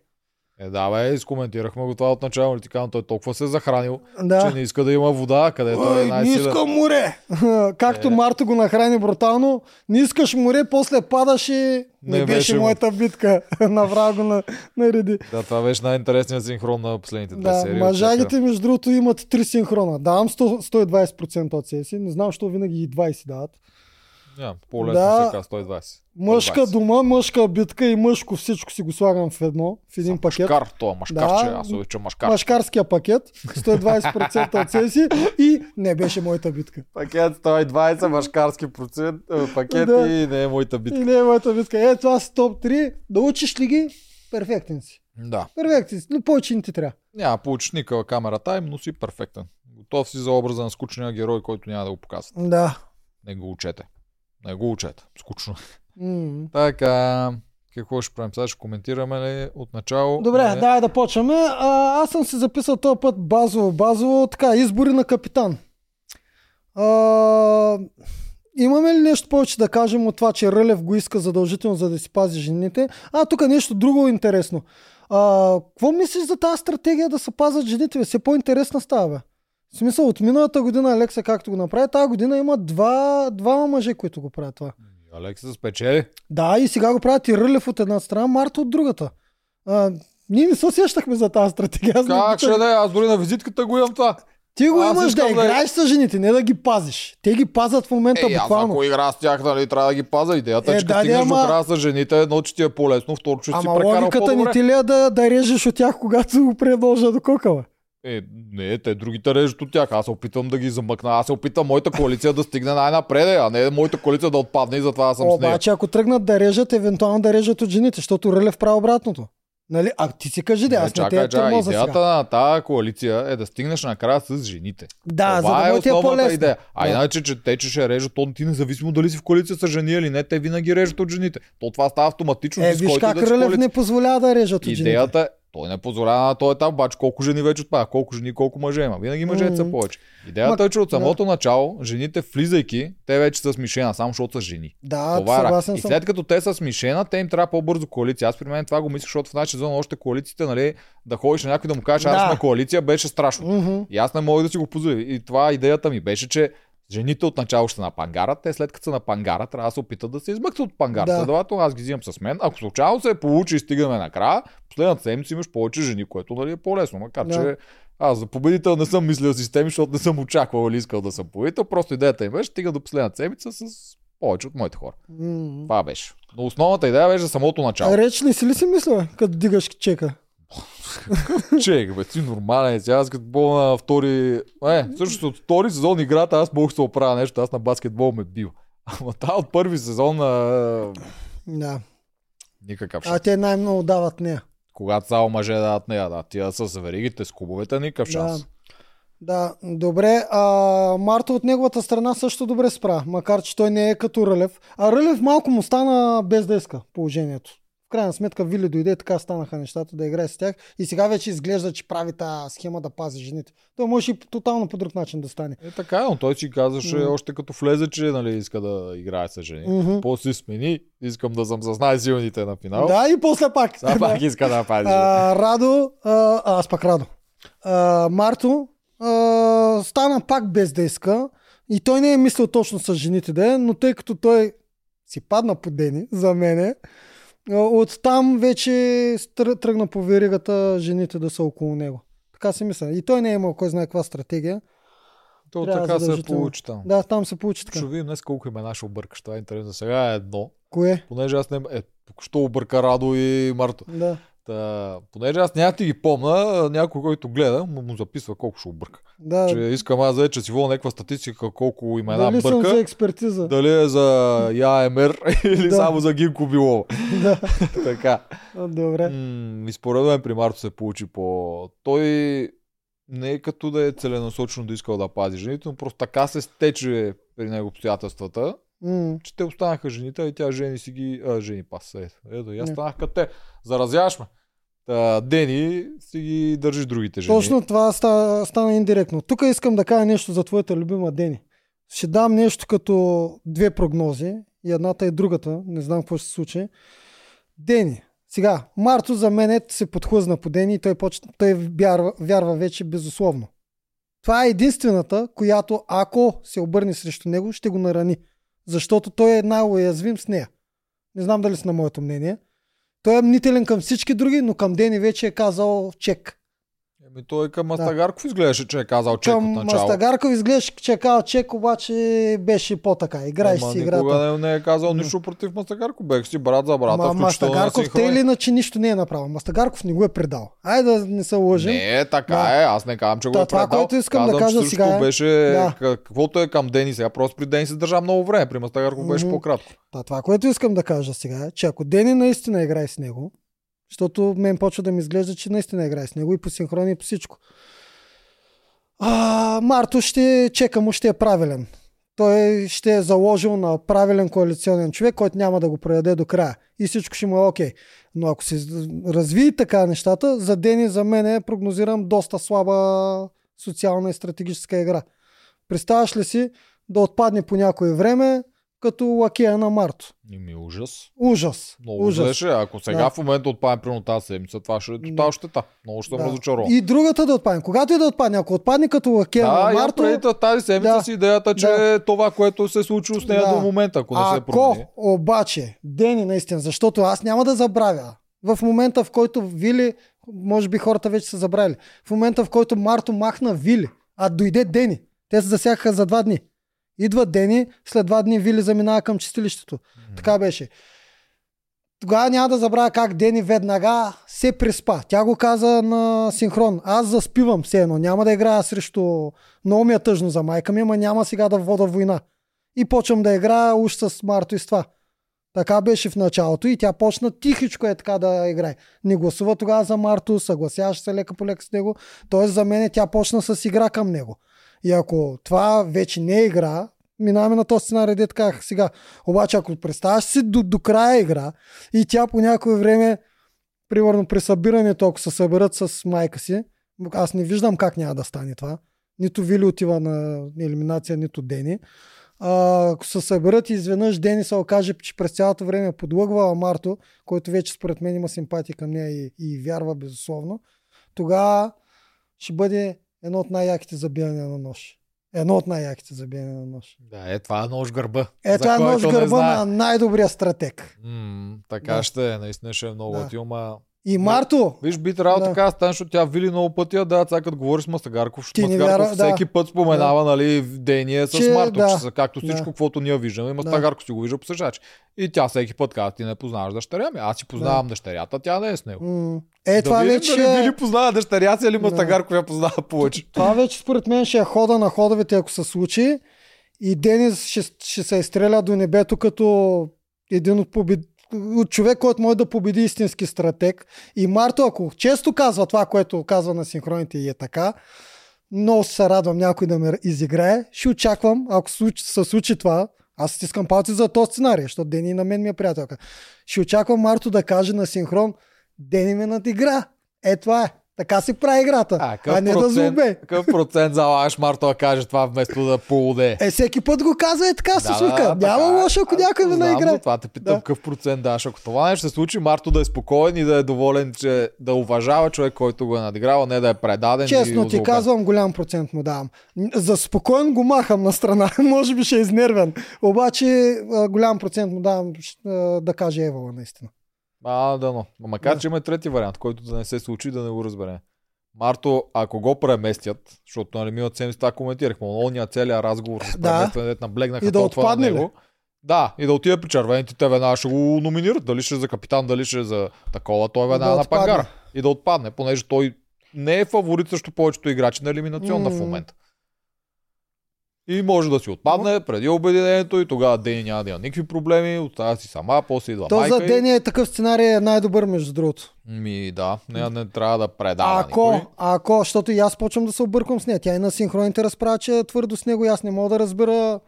Е, да, бе, изкоментирахме го това от начало. Ти казвам, той толкова се е захранил, Да. че не иска да има вода, където е Ой, не най-силен. искам море! Както Е. Марто го нахрани брутално, не искаш море, после падаш и не, Не беше, беше му. моята битка. Направо го на, нареди. Да, това беше най-интересният синхрон на последните две Да, серии. мъжагите между другото имат три синхрона. Давам 100, 120% от сесии. Не знам, защо винаги и 20 дават. Няма, по-лесно Да. се казва 120. Мъжка 120. дума, мъжка битка и мъжко всичко си го слагам в едно, в един пакет. Машкар, това е машкар, Да. аз обичам машкар. Машкарския пакет, 120% от сесии и не беше моята битка. Пакет 120, машкарски процент, е, пакет Да. и не е моята И битка. не е моята битка. Е, това са топ 3. Да учиш ли ги? Перфектен си. Да. Перфектен си. Но повече не ти трябва. Няма получиш никаква камера тайм, но си перфектен. Готов си за образа на скучния герой, който няма да го показват. Да. Не го учете. Не го учете. Скучно. М. Така, какво ще правим? Сега ще коментираме ли от начало? Добре, Не. давай да почваме. А, аз съм си записал този път базово, базово, така, избори на капитан. А, имаме ли нещо повече да кажем от това, че Рълев го иска задължително, за да си пази жените? А, тук нещо друго интересно. А, какво мислиш за тази стратегия да се пазят жените? Все по-интересна става, бе. В смисъл, от миналата година Алекса както го направи, тази година има два, двама мъже, които го правят това. Алекса спечели. Да, и сега го правят и Рълев от една страна, Марта от другата. А, ние не се сещахме за тази стратегия. Аз Как ще да е? Аз дори на визитката го имам това. Ти го Аз имаш да да- играеш с жените, не да ги пазиш. Те ги пазят в момента аз буквално. ако игра с тях, нали, трябва да ги паза. Идеята е, Е, че да, да, стигнеш ама- до края с жените, едно, че ти е по-лесно, второ, че си Ама прекарал логиката по-добре. ти ли е да, да режеш от тях, когато го предложа до кокала? Е, не, те другите режат от тях. Аз се опитвам да ги замъкна. Аз се опитам моята коалиция да стигне най-напред, а не моята коалиция да отпадне и затова аз съм с нея. Обаче, ако тръгнат да режат, евентуално да режат от жените, защото Рълев прави обратното. Нали? А ти си кажи, да, Не, аз не чакай, те чакай. Идеята сега. на тази коалиция е да стигнеш накрая с жените. Да, за Това да е ти е основната по-лесно. идея. А Да. иначе, че те, че ще режат, то ти независимо дали си в коалиция с жени или не, те винаги режат от жените. То това става автоматично. Е, виж как да Рълев не позволява да режат от жените. Идеята е, той не позволява на този етап, обаче колко жени вече отпада, колко жени, колко мъже има. Винаги мъжете са Мгм. повече. Идеята Ма- е, че от самото начало, жените влизайки, те вече са смишена, само защото са жени. Да, това е съгласен И съм. след като те са смишена, те им трябва по-бързо коалиция. Аз при мен това го мислих, защото в нашия сезон още коалициите, нали, да ходиш на някой да му кажеш, аз Да. сме коалиция, беше страшно. Мгм. И аз не мога да си го позволя. И това идеята ми беше, че жените отначало ще са на пангара, те след като са на пангара, трябва да се опитат да се измъкнат от пангара. Да. Следователно аз ги взимам с мен. Ако случайно се получи и стигаме накрая, последната седмица имаш повече жени, което нали, е по-лесно. Макар Да. че аз за победител не съм мислил системи, защото не съм очаквал или искал да съм победител. Просто идеята им беше, стига до последната седмица с повече от моите хора. М. Това беше. Но основната идея беше самото начало. Реч ли си ли си мисля, като дигаш чека? Чек, бе, ти нормален си. Аз като бол на втори... Е, също от втори сезон играта аз мога да оправя нещо. Аз на баскетбол ме бил. Ама та от първи сезон а... Да. никакъв А шанс. те най-много дават нея. Когато само мъже дават нея, да. Тия с веригите, с кубовете, никакъв шанс. Да. Да, добре. А, Марта от неговата страна също добре спра, макар че той не е като Рълев. А Рълев малко му стана без да иска положението. В крайна сметка Вили дойде и така станаха нещата да играе с тях. И сега вече изглежда, че прави тази схема да пази жените. Той може и тотално по друг начин да стане. Е така, но той си казваше М. още като влезе, че нали, иска да играе с жени. Мгм. После смени, искам да съм с най-силните на финал. Да, и после пак. Сега пак иска да пази. А, Радо, а, а, аз пак Радо. А, Марто а, стана пак без да иска и той не е мислил точно с жените да е, но тъй като той си падна по Дени, за мене, а, оттам вече тръгна по веригата жените да са около него. Така си мисля. И той не е имал кой знае каква стратегия. То трябва така се получи там. Да, там се получи така. Ще видим днес колко имена ще объркаш. Това е интересно. Сега е едно. Кое? Понеже аз не... Е, що обърка Радо и Марто. Да. Та, понеже аз няма ти ги помна, някой, който гледа, му, му записва колко ще обърка. Да, Че искам аз вече си воля някаква статистика, колко имена дали бърка. за експертиза? Дали е за ЯМР или Да. само за Гинко Билова. да. така. Добре. М, и според мен при Марто се получи по... Той не е като да е целенасочено да искал да пази жените, но просто така се стече при него обстоятелствата, М. че те останаха жените и тя жени си ги... А, жени пас. Ето, ето и аз станах като те. Заразяваш ме. Та, Дени си ги държиш другите жени. Точно това стана, стана индиректно. Тук искам да кажа нещо за твоята любима Дени. Ще дам нещо като две прогнози. И едната и другата. Не знам какво ще се случи. Дени. Сега, Марто за мен е, се подхлъзна по Дени и той, почна, той вярва, вярва вече безусловно. Това е единствената, която ако се обърне срещу него, ще го нарани. Защото той е най-уязвим с нея. Не знам дали си на моето мнение. Той е мнителен към всички други, но към Дени вече е казал чек. Еми той към Мастагарков изглеждаше, че е казал чек Към от начало. Мастагарков изглеждаше, че е казал чек, обаче беше по-така. Играеш Ама си никога играта. не, не е казал нищо против Мастагарков. Бех си брат за брата, Ма, Мастагарков те или иначе нищо не е направил. Мастагарков не го е предал. Айде да не се лъжим. Не, така Да. е. Аз не казвам, че го е това, предал. което искам да Казвам, кажа че сега е- беше Да. да. каквото е към Дени сега. Просто при Дени се държа много време. При Мастагарков беше по-кратко. Та, това, което искам да кажа сега е, че ако Дени наистина играе с него, защото мен почва да ми изглежда, че наистина играе с него и по синхрони и по всичко. А, Марто ще чека му, ще е правилен. Той ще е заложил на правилен коалиционен човек, който няма да го предаде до края. И всичко ще му е окей. Но ако се разви така нещата, за Дени за мен е, прогнозирам доста слаба социална и стратегическа игра. Представяш ли си да отпадне по някое време като лакея на Марто? И ми ужас. Ужас. Много ужас. беше. Ако сега Да. в момента отпадем примерно тази седмица, това ще е тотал щета. Много ще съм Да. разочарован. И другата да отпадне. Когато и да отпадне, ако отпадне като лакея Да, на Марто, предвид тази седмица Да. си идеята, че Да. е това, което се е случило с нея Да. до момента, ако не се ако промени. обаче Дени наистина, защото аз няма да забравя в момента в който Вили, може би хората вече са забравили, в момента в който Марто махна Вили, а дойде Дени, те се засягаха за два дни. Идва Дени, след два дни Вили заминава към чистилището. Така беше. Тогава няма да забравя как Дени веднага се преспа. Тя го каза на синхрон. Аз заспивам все едно. Няма да играя срещу... Много ми е тъжно за майка ми, ама няма сега да вода война. И почвам да играя уж с Марто и с това. Така беше в началото и тя почна тихичко е така да играе. Не гласува тогава за Марто, съгласяваше се лека по лека с него. Тоест за мен тя почна с игра към него. И ако това вече не е игра, минаваме на този сценарий, дет казах сега. Обаче ако представяш си до, до края игра и тя по някое време, примерно при събирането, ако се съберат с майка си, аз не виждам как няма да стане това. Нито Вили отива на елиминация, нито Дени. А, ако се съберат и изведнъж Дени се окаже, че през цялото време е подлъгвала Марто, който вече според мен има симпатия към нея и, и вярва безусловно, тогава ще бъде едно от най-яките забияния на нож. Едно от най-яките забияния на нож. Да, е, това е нож гърба. Е, това е нож гърба на най-добрия стратег. М, така Да. ще е, наистина ще е много Да. да. ма... И Марто, Виж, би трябвало Да. да. така да стане, защото тя вили много пъти, да, сега като говори с Мастагарков, защото Мастагарков да. всеки път споменава, нали, в Дения с Че- Марто, да. че са както всичко, Да. каквото ние виждаме. И Мастагарков си го вижда по същия начин. И тя всеки път казва, ти не познаваш дъщеря ми. Аз си познавам дъщерята, тя не е с него. м- е, да това видим вече дали е- Вили познава дъщеря си или Мастагарков я познава повече. Това вече според мен ще е хода на ходовете, ако се случи. И Денис ще, ще се изстреля до небето като един от, побед... от човек, който може да победи истински стратег. И Марто, ако често казва това, което казва на синхроните и е така, много се радвам някой да ме изиграе. Ще очаквам, ако се случи това, аз стискам палци за този сценарий, защото Дени на мен ми е приятелка. Ще очаквам Марто да каже на синхрон, Дени ме надигра. Е, това е. Така се прави играта. А, А, не да злобе. какъв процент залагаш Марто да каже това вместо да полуде? Е, всеки път го казва е така, да, Сусука. Няма така е. лошо, ако някой знам, наиграе. затова те питам Да. какъв процент даш. Ако това нещо се случи, Марто да е спокоен и да е доволен, че да уважава човек, който го е надиграл, а не да е предаден. Честно ти озлобен. казвам, голям процент му давам. За спокоен го махам на страна. Може би ще е изнервен. Обаче голям процент му давам да каже Евала наистина. А, да, но. Макар, Да. че има трети вариант, който да не се случи, да не го разбере. Марто, ако го преместят, защото нали, миналата седмица коментирахме, ония целият разговор с Да. преместване, дето наблегнаха И да отпадне него, Да, и да отиде при червените, те веднага ще го номинират. Дали ще е за капитан, дали ще е за такова, той веднага Да на пангара. И да отпадне, понеже той не е фаворит срещу повечето играчи на елиминационна в М. момента. И може да си отпадне преди обединението и тогава Дени няма да има никакви проблеми, остава си сама, после идва То майка за Дени е такъв сценарий е най-добър, между другото. Ми да, не, не трябва да предава ако, никой. ако, защото и аз почвам да се обърквам с нея. Тя и на синхроните разправя, че е твърдо с него и аз не мога да разбера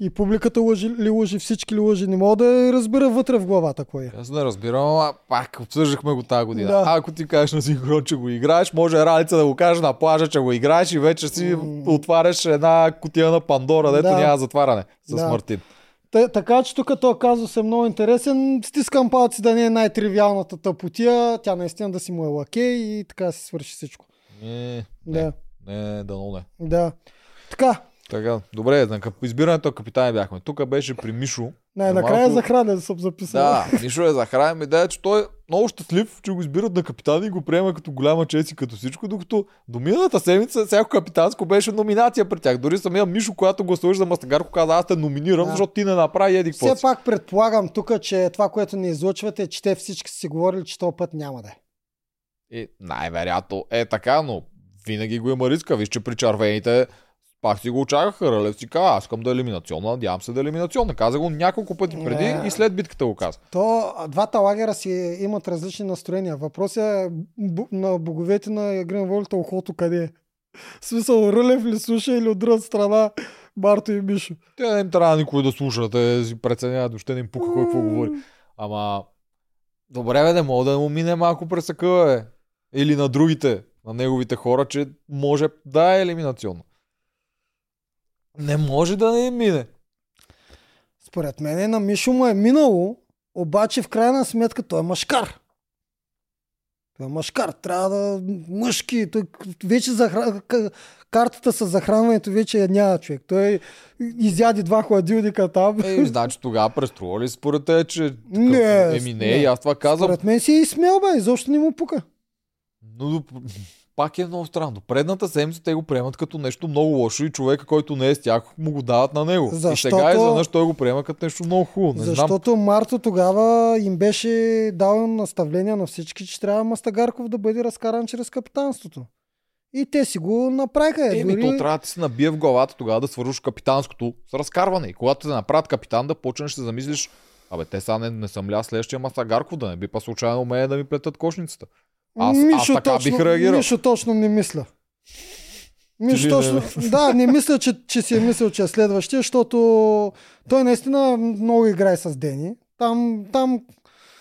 и публиката лъжи ли лъжи, всички ли лъжи. Не мога да разбера вътре в главата кой е. Аз не разбирам, ама пак обсъждахме го тази година. Да. Ако ти кажеш на синхрон, че го играеш, може Ралица да го каже на плажа, че го играеш и вече си отваряш една кутия на Пандора, дето Да. няма затваряне с Да. Мартин. Та, така че тук този казус е много интересен. Стискам палци да не е най-тривиалната тъпотия. Тя наистина да си му е лакей и така да си свърши всичко. Не, Да, не, дано не. да. Така, Така, добре, на кап- избирането капитани бяхме. Тук беше при Мишо. най-накрая Малко- за хранен съм записал. Да, Мишо е захранен. Идея, че той е много щастлив, че го избират на капитан и го приема като голяма чест и като всичко, докато до миналата седмица всяко капитанско беше номинация при тях. Дори самия Мишо, когато гласуваш за Мастагарко, каза, аз те номинирам, Да. защото ти не направи еди Все пак предполагам тук, че това, което ни излъчвате, е, че те всички си говорили, че този път няма да е. И най-вероятно е така, но винаги го има риска. Виж, че при червените пак си го очакваха. Рълев си каза, аз искам да е елиминационна, надявам се да е елиминационна. Каза го няколко пъти преди Не. и след битката го каза. То двата лагера си имат различни настроения. Въпросът е бу- на боговете на волята ухото къде е. В смисъл, Рълев ли слуша или от друга страна Марто и Мишо. Те не им трябва никой да слуша, те си преценяват, въобще не им пука кой какво говори. Ама, добре бе, не мога да му мине малко пресъка, бе. Или на другите, на неговите хора, че може да е елиминационно. Не може да не мине. Според мен на Мишо му е минало, обаче в крайна сметка той е машкар. Той е машкар. Трябва да мъжки. Той вече захра... картата с захранването вече я няма човек. Той изяди два хладилника там. Е, значи тогава преструва ли според те, че Не, еми не, не. и аз това казвам. Според мен си е изсмел, бе. Изобщо не му пука. Но пак е много странно. Предната седмица те го приемат като нещо много лошо и човека, който не е с тях, му го дават на него. Защото- И сега изведнъж той го приема като нещо много хубаво. Не знам. Защото Марто тогава им беше дал наставления на всички, че трябва Мастагарков да бъде разкаран чрез капитанството. И те си го направиха. Еми, дори... то трябва да ти се набие в главата тогава да свършиш капитанското с разкарване. И когато те направят капитан, да почнеш да замислиш, абе, те сега не, не съм аз следващия Мастагарков, да не би па случайно умее да ми плетат кошницата. Аз, аз така точно, бих реагирал. Мишо точно не мисля. Мишо точно, да, не мисля, че, че си е мислил, че е следващия, защото той наистина много играе с Дени. Там, там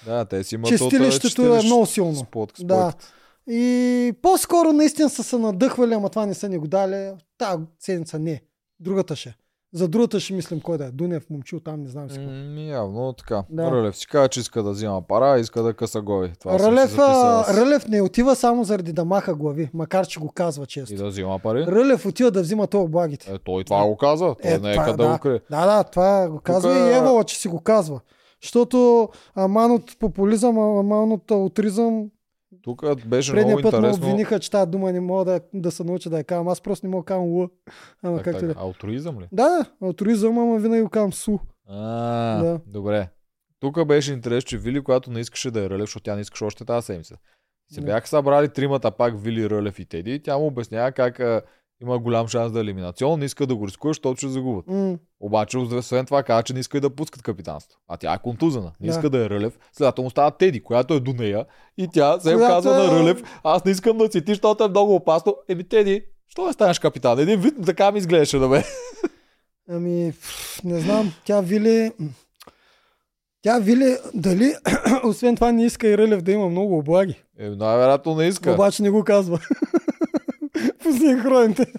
Да, те си имат чистилището е много силно. Спот, Да. И по-скоро наистина са се надъхвали, ама това не са ни го дали. Та седмица не. Другата ще. За другата ще мислим кой да е. Дунев, момчил, там не знам си какво. М, явно така. Да. Да. Рълев си казва, че иска да взима пара, иска да къса гови. Това Рълев, а. Рълев не отива само заради да маха глави, макар че го казва често. И да взима пари. Рълев отива да взима това облагите. Е, той това го казва. Той не е това, къде да да. го крие. Да, да, това го казва Тука- и Евала, че си го казва. Защото аман от популизъм, аман от аутризъм, Тук беше предния много път интересно. обвиниха, че тази дума не мога да, да се науча да я казвам. Аз просто не мога да казвам Л. Ама и да. алтруизъм ли? Да, да, аутризъм, ама винаги го казвам Су. А, Да. добре. Тук беше интерес, че Вили, която не искаше да е Рълев, защото тя не искаше още тази седмица. Се бяха събрали тримата пак Вили, Рълев и Теди. и Тя му обяснява как има голям шанс да е елиминационно, не иска да го рискува, защото ще загубят. М, Обаче, освен това, каза, че не иска и да пускат капитанство. А тя е контузена. Не Да. иска да е Рълев. Следователно става Теди, която е до нея. И тя се Която казва е- на Рълев, аз не искам да си ти, защото е много опасно. Еми, Теди, що не станеш капитан? Един вид така ми изглеждаше на мен. Ами, не знам, тя Вили... Тя Вили, дали, освен това не иска и Рълев да има много облаги. Е, най-вероятно не иска. Обаче не го казва. Синхроните.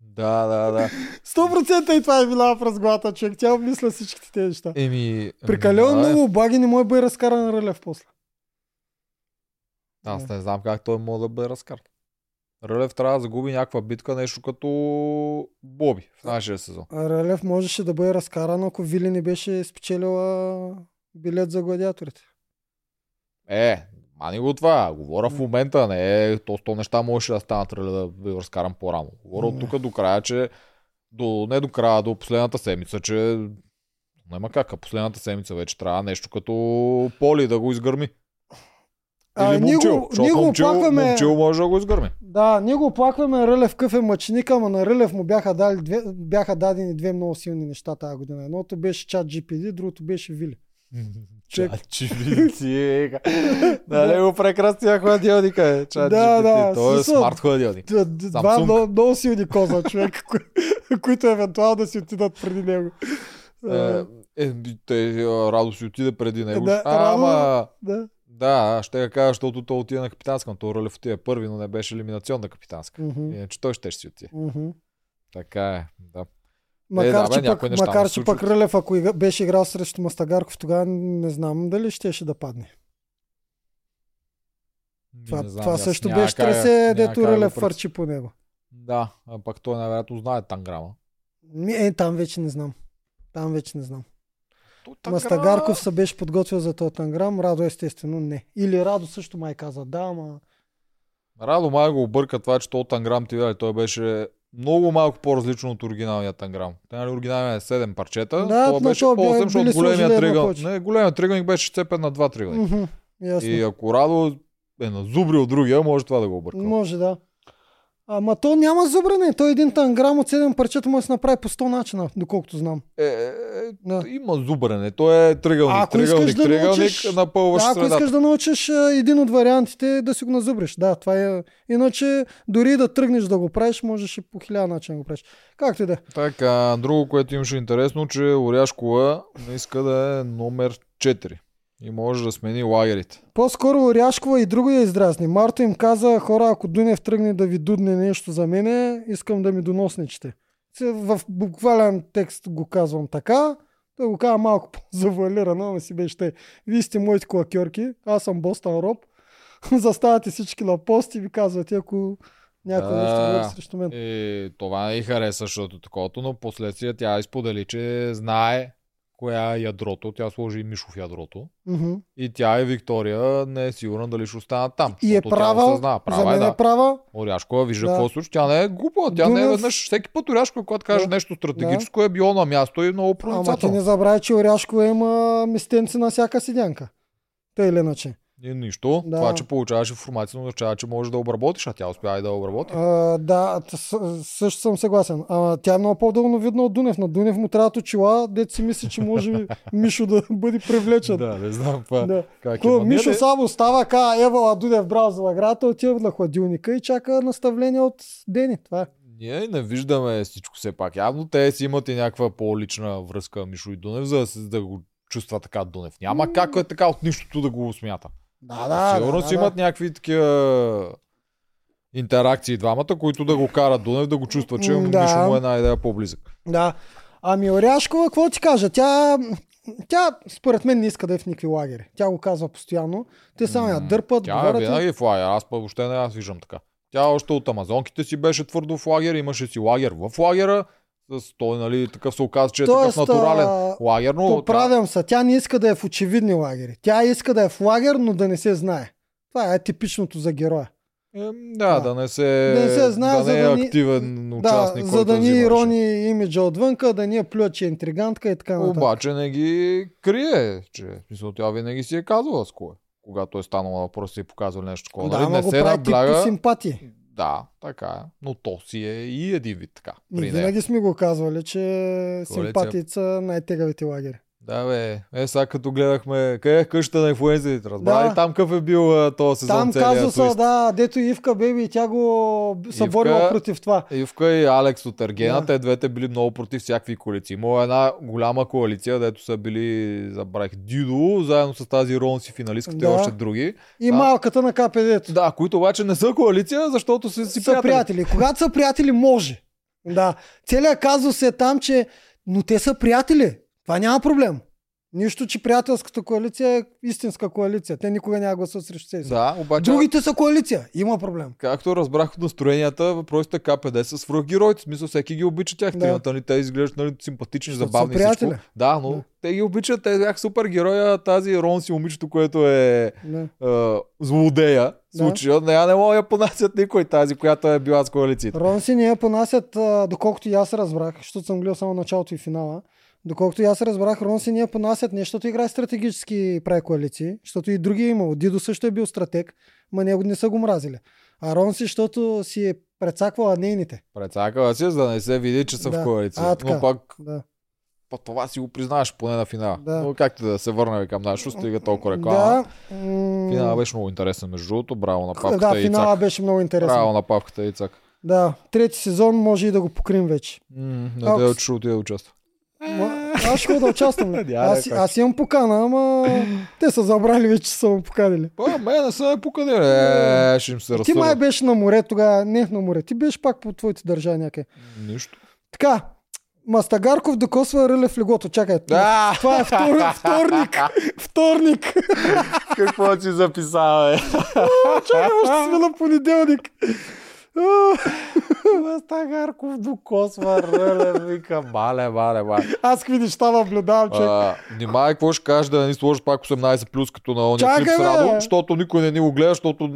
Да, да, да. 100% и това е била в разглата, човек. Тя обмисля всичките тези неща. Еми, Прекалено ами, да, много облаги не може да бъде разкаран Рълев после. Аз не знам как той може да бъде разкаран. Рълев трябва да загуби някаква битка, нещо като Боби в нашия сезон. Рълев можеше да бъде разкаран, ако Вили не беше спечелила билет за гладиаторите. Е, мани го това. Говоря в момента, не е, то 100 неща можеше да станат Рълев да бъде разкаран по-рано. Говоря от тук до края, че до, не до края, до последната седмица, че Няма как, а последната седмица вече трябва нещо като Поли да го изгърми. А, Или ние го- ние го момчил, оплакваме- момчил може да го изгърми. Да, ние го оплакваме Рълев къв е мъченик, ама на Рълев му бяха, дали две, бяха дадени две много силни неща тази година. Едното беше чат GPD, другото беше Вили. Човек. Чачи ти, Нали го прекрасния хладилника е. Да, да, Той е смарт хладилник. Два много, силни коза човек, кои- които евентуално да си отидат преди него. Е, е, те, а, Радо си отиде преди него. Да, ама, Да. да, ще я кажа, защото той отиде на капитанска, но той Рълев отиде първи, но не беше елиминационна капитанска. Мгм, Иначе той ще си отиде. мгм. Така е, да. Макар, да, бе, че, пък, неща макар че пък. Рълев, ако беше играл срещу Мастагарков, тогава не знам дали щеше да падне. Това, Не знам, това аз също няма беше тресе, дето Рълев фърчи по него. Да, а пък той най-вероятно знае танграма. Ми, Е, там вече не знам. Там вече не знам. То Мастагарков се беше подготвил за този танграм, Радо естествено не. Или Радо също май каза да, ама... Радо май го обърка това, че този танграм ти даде. Той беше много малко по-различно от оригиналния танграм. Те нали оригиналния е 7 парчета. Да, това беше то бе- 8, били защото сложили големия тригъл... Не, големия тригълник беше цепен на два тригълника. Ясно. И ако Радо е назубрил другия, може това да го обърка. Може да. Ама то няма зубране. Той един танграм от 7 парчета може да се направи по 100 начина, доколкото знам. Е, е, е, Да. има зубрене. Той е тригълник. Ако искаш тригълник, да научиш- напълваш Да, ако средата. искаш да научиш един от вариантите, да си го назубриш. Да, това е. Иначе, дори да тръгнеш да го правиш, можеш и по хиляда начин да го правиш. Както и да е. Така, друго, което имаше интересно, че Оряшкова не иска да е номер 4. И може да смени лагерите. По-скоро Оряшкова и друго я издразни. Марто им каза, хора, ако Дунев тръгне да ви дудне нещо за мене, искам да ми доносничите. Се- В буквален текст го казвам така. Той го казва малко по-завуалирано, ама си беше те. Вие сте моите клакьорки, аз съм Бостън Роб. Заставате всички на пост и ви казвате, ако някой нещо говори срещу мен. И това не й хареса, защото таковато, но последствие тя изподели, че знае коя е ядрото. Тя сложи и Мишо в ядрото. Мгм. И тя и Виктория не е сигурна дали ще останат там. И е защото тя права, осъзнава. за Права е, мен да. е права. Оряшкова вижда Да. какво случва. Тя не е глупа. Тя не е Дунев- веднъж. Всеки път Оряшкова, когато каже Да. нещо стратегическо, е било на място и много Ама ти проницателно. не забравяй, че Оряшкова има местенци на всяка седянка. Тъй или иначе. И нищо. Да. Това, че получаваш информация, означава, че можеш да обработиш, а тя успя и да обработи. А, да, също съм съгласен. А, тя е много по-дълновидна от Дунев. На Дунев му трябват очила, дето си мисли, че може Мишо да бъде привлечен. Да, не знам това. Да. Как е. Ко, ние Мишо само става, ка Ева Дунев брал за лаграта, отива на хладилника и чака наставление от Дени. Това е. Ние не виждаме всичко все пак. Явно те си имат и някаква по-лична връзка Мишо и Дунев, за да, се- да го чувства така Дунев. Няма как е така от нищото да го смята. Да, да. Сигурно да, си да, имат някакви такива интеракции двамата, които да го карат Дунев да го чувства, че да. Мишо му е една идея по-близък. Да. Ами Оряшкова, какво ти кажа? Тя, тя според мен не иска да е в никакви лагери. Тя го казва постоянно. Те само я дърпат, Тя е говорят. и- винаги в лагер. Аз пък въобще не аз виждам така. Тя още от амазонките си беше твърдо в лагер, имаше си лагер в лагера. С той, нали, такъв се оказа, че е Тоест, такъв натурален а, лагер, но Поправям се. Тя не иска да е в очевидни лагери. Тя иска да е в лагер, но да не се знае. Това е типичното за героя. Ем, да, Да. да, не се, Да не се знае, да за не е да активен Да, участник, за който да ни ирони имиджа отвънка, да ни е плюят, че е интригантка и така нататък. Обаче не ги крие, че смисъл, тя винаги си е казвала с кой. е. Когато е станала въпрос и е показвал нещо такова. да, нали? не го се прави набляга. симпатии. Да, така е. Но то си е и един вид така. При винаги сме го казвали, че Коалиция. симпатиите са най-тегавите лагери. Да, бе. Е, сега като гледахме, къде е къщата на инфлуензерите, разбра Да. ли там какъв е бил този сезон Там казуса, да, дето Ивка Беби и тя го Ивка- борила против това. Ивка и Алекс от Ергена, Да. те двете били много против всякакви коалиции. Има една голяма коалиция, дето са били, забравих, Дидо, заедно с тази Ронси финалистката и Да. още други. И А. малката на КПД-то. Да, които обаче не са коалиция, защото са си са приятели. приятели. Когато са приятели, може. Да. Целият казус е там, че но те са приятели. Това няма проблем. Нищо, че приятелската коалиция е истинска коалиция. Те никога няма гласуват срещу себе си. Да, обаче, Другите са коалиция. Има проблем. както разбрах от настроенията, въпросите КПД са свръхгероите. В смисъл, всеки ги обича тях. Да. Тримата, нали, те изглеждат нали, симпатични, Защото забавни и всичко. Да, но Да. те ги обичат. Те бяха супер героя. Тази Ронси, момичето, което е Да. а, злодея. Да. Случая, не, не мога да я понасят никой тази, която е била с коалицията. Ронси не я понасят, доколкото и аз разбрах, защото съм гледал само началото и финала. Доколкото аз разбрах, Рон си ние понасят не, защото играе стратегически прави коалиции, защото и други е имало. Дидо също е бил стратег, ма него не са го мразили. А Рон си, защото си е прецаквала нейните. Прецакала си, за да не се види, че са Да. в коалиция. А, така. Но пак Да. по това си го признаваш поне на финала. Да. Но както да се върнем към нашото, стига толкова реклама. Да. Финала беше много интересен, между другото. Браво на папката да, финала цак. беше много интересен. Браво на папката и цак. Да, трети сезон може и да го покрим вече. М, Ако Надея, че ще отида да участва. Ма, аз ще да участвам. да аз, аз имам покана, ама те са забрали вече, че са му поканили. Па, мен не са ме поканили. Е, ще им се Ти май беше на море тогава, не на море, ти беше пак по твоите държави някъде. Нищо. Така, Мастагарков докосва Рълев в легото. Чакай, Да! това е втор, вторник. Вторник. Какво си записал, бе? Чакай, още сме на понеделник. Мастагарков докосва ръле, вика, мале, мале, мале. Аз какви неща наблюдавам, че. Внимай, какво ще кажеш да не ни сложиш пак 18 плюс като на ония Чакай, клип с! Радо, защото никой не ни го гледа, защото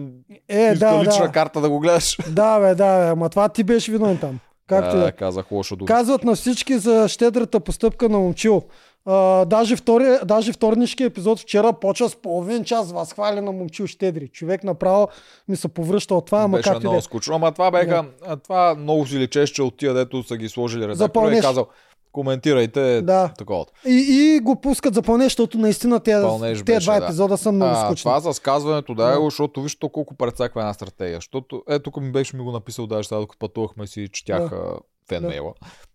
Е, да, лична да. карта да го гледаш. Да, бе, да, бе. Ама това ти беше виновен там. Както и да. да, казах лошо дума. Казват на всички за щедрата постъпка на момчил. А, даже, втори, даже вторнишки епизод вчера почва с половин час възхвали на момчил щедри. Човек направо ми се повръща от това, ама Беше както да е. много скучно, ама това беха, а, това много си личеше, че от тия, дето са ги сложили редактора и пълнеж. казал, коментирайте Да. такова. И, и го пускат за пълне, защото наистина тези, Пълнеж тези беше, два да. епизода са много А, скучни. това за сказването, да, Да. да. защото виж то колко прецаква една стратегия. Защото, е, тук ми беше ми го написал даже сега, докато пътувахме си, четях да. фенмейла.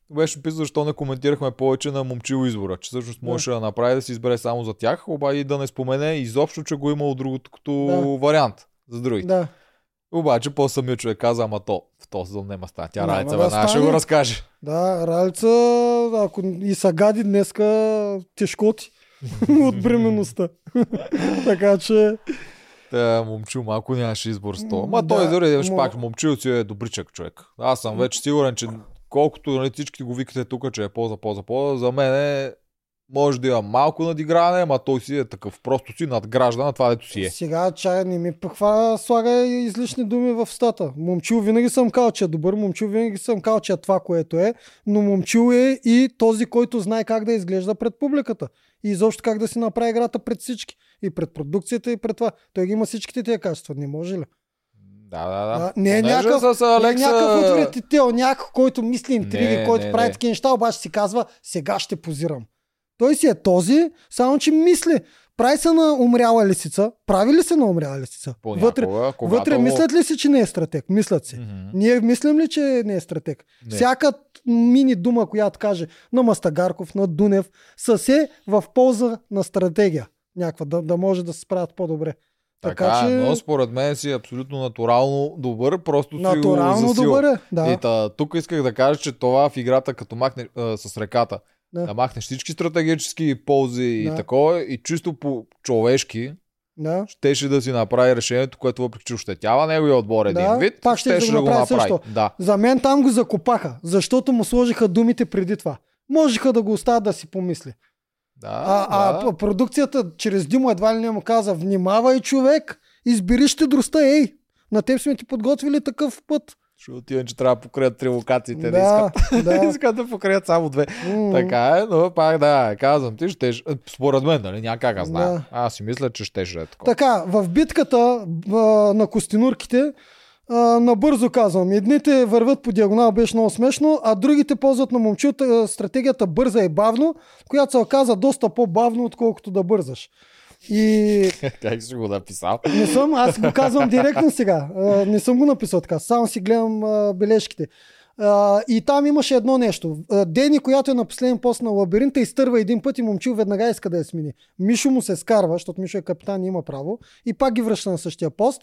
Беше писал, защо не коментирахме повече на момчил избора, че всъщност Да. можеше да направи да се избере само за тях, обаче да не спомене изобщо, че го имало другото като Да. вариант за другите. Да. Обаче по-самия човек каза, ама то в този сезон няма стане. Тя Райца да веднага ще го разкаже. Да, Ралица, ако и са гади днеска, тежкоти от бременността. така че, Та, момчил малко нямаше избор с това. Ма да, той дори мо- пак, момчил си е добричък човек. Аз съм вече сигурен, че колкото нали, всички го викате тук, че е полза, полза, полза, за мен е може да има малко надиграване, ама той си е такъв. Просто си надгражда на това, дето си е. сега чай не ми пъхва, слага излишни думи в стата. Момчил винаги съм казал, че е добър, момчил винаги съм казал, че е това, което е, но момчил е и този, който знае как да изглежда пред публиката. И изобщо как да си направи играта пред всички. И пред продукцията, и пред това. Той ги има всичките тия качества, не може ли? Да, да, да. Не е Понеже някакъв, с не е Алекса... някакъв отвратител, някой, който мисли интриги, Не, който не, прави такива неща, обаче си казва, сега ще позирам. Той си е този, само че мисли. Прави се на умряла лисица. Прави ли се на умряла лисица? Вътре, Понякога, когато... вътре мислят ли си, че не е стратег? Мислят си. Мгм. Ние мислим ли, че не е стратег? Не. Всяка мини дума, която каже на Мастагарков, на Дунев, са се в полза на стратегия. Някаква, да, да може да се справят по-добре. Така, Така, че но според мен си абсолютно натурално добър, просто си натурално го засил. добър е. Да. И та, тук исках да кажа, че това в играта, като махне а, с реката, Да. да. махнеш всички стратегически ползи Да. и такова, и чисто по човешки, да. щеше да си направи решението, което въпреки че ощетява неговия отбор един Да, вид, пак щеше щеше да го го направи направи. също. Да. За мен там го закопаха, защото му сложиха думите преди това. Можеха да го оставят да си помисли. Да, А, а да. п- продукцията чрез Димо едва ли не му каза, внимавай човек, избери щедростта, ей, на теб сме ти подготвили такъв път. Ще отидем, че трябва да покрият три локациите. Да, искат. да. искат да покрият само две. М, Така е, но пак да, казвам ти, ще, според мен, нали, няма как аз знам. Да. Аз си мисля, че ще е такова. Така, в битката а, на костенурките, а, набързо казвам, едните върват по диагонал, беше много смешно, а другите ползват на момчилата стратегията бърза и бавно, която се оказа доста по-бавно, отколкото да бързаш. И как си го написал? не съм, аз го казвам директно сега. А, не съм го написал така, само си гледам а, бележките. А, и там имаше едно нещо. Дени, която е на последен пост на лабиринта, изтърва един път и момчил веднага иска да я смени. Мишо му се скарва, защото Мишо е капитан и има право. И пак ги връща на същия пост.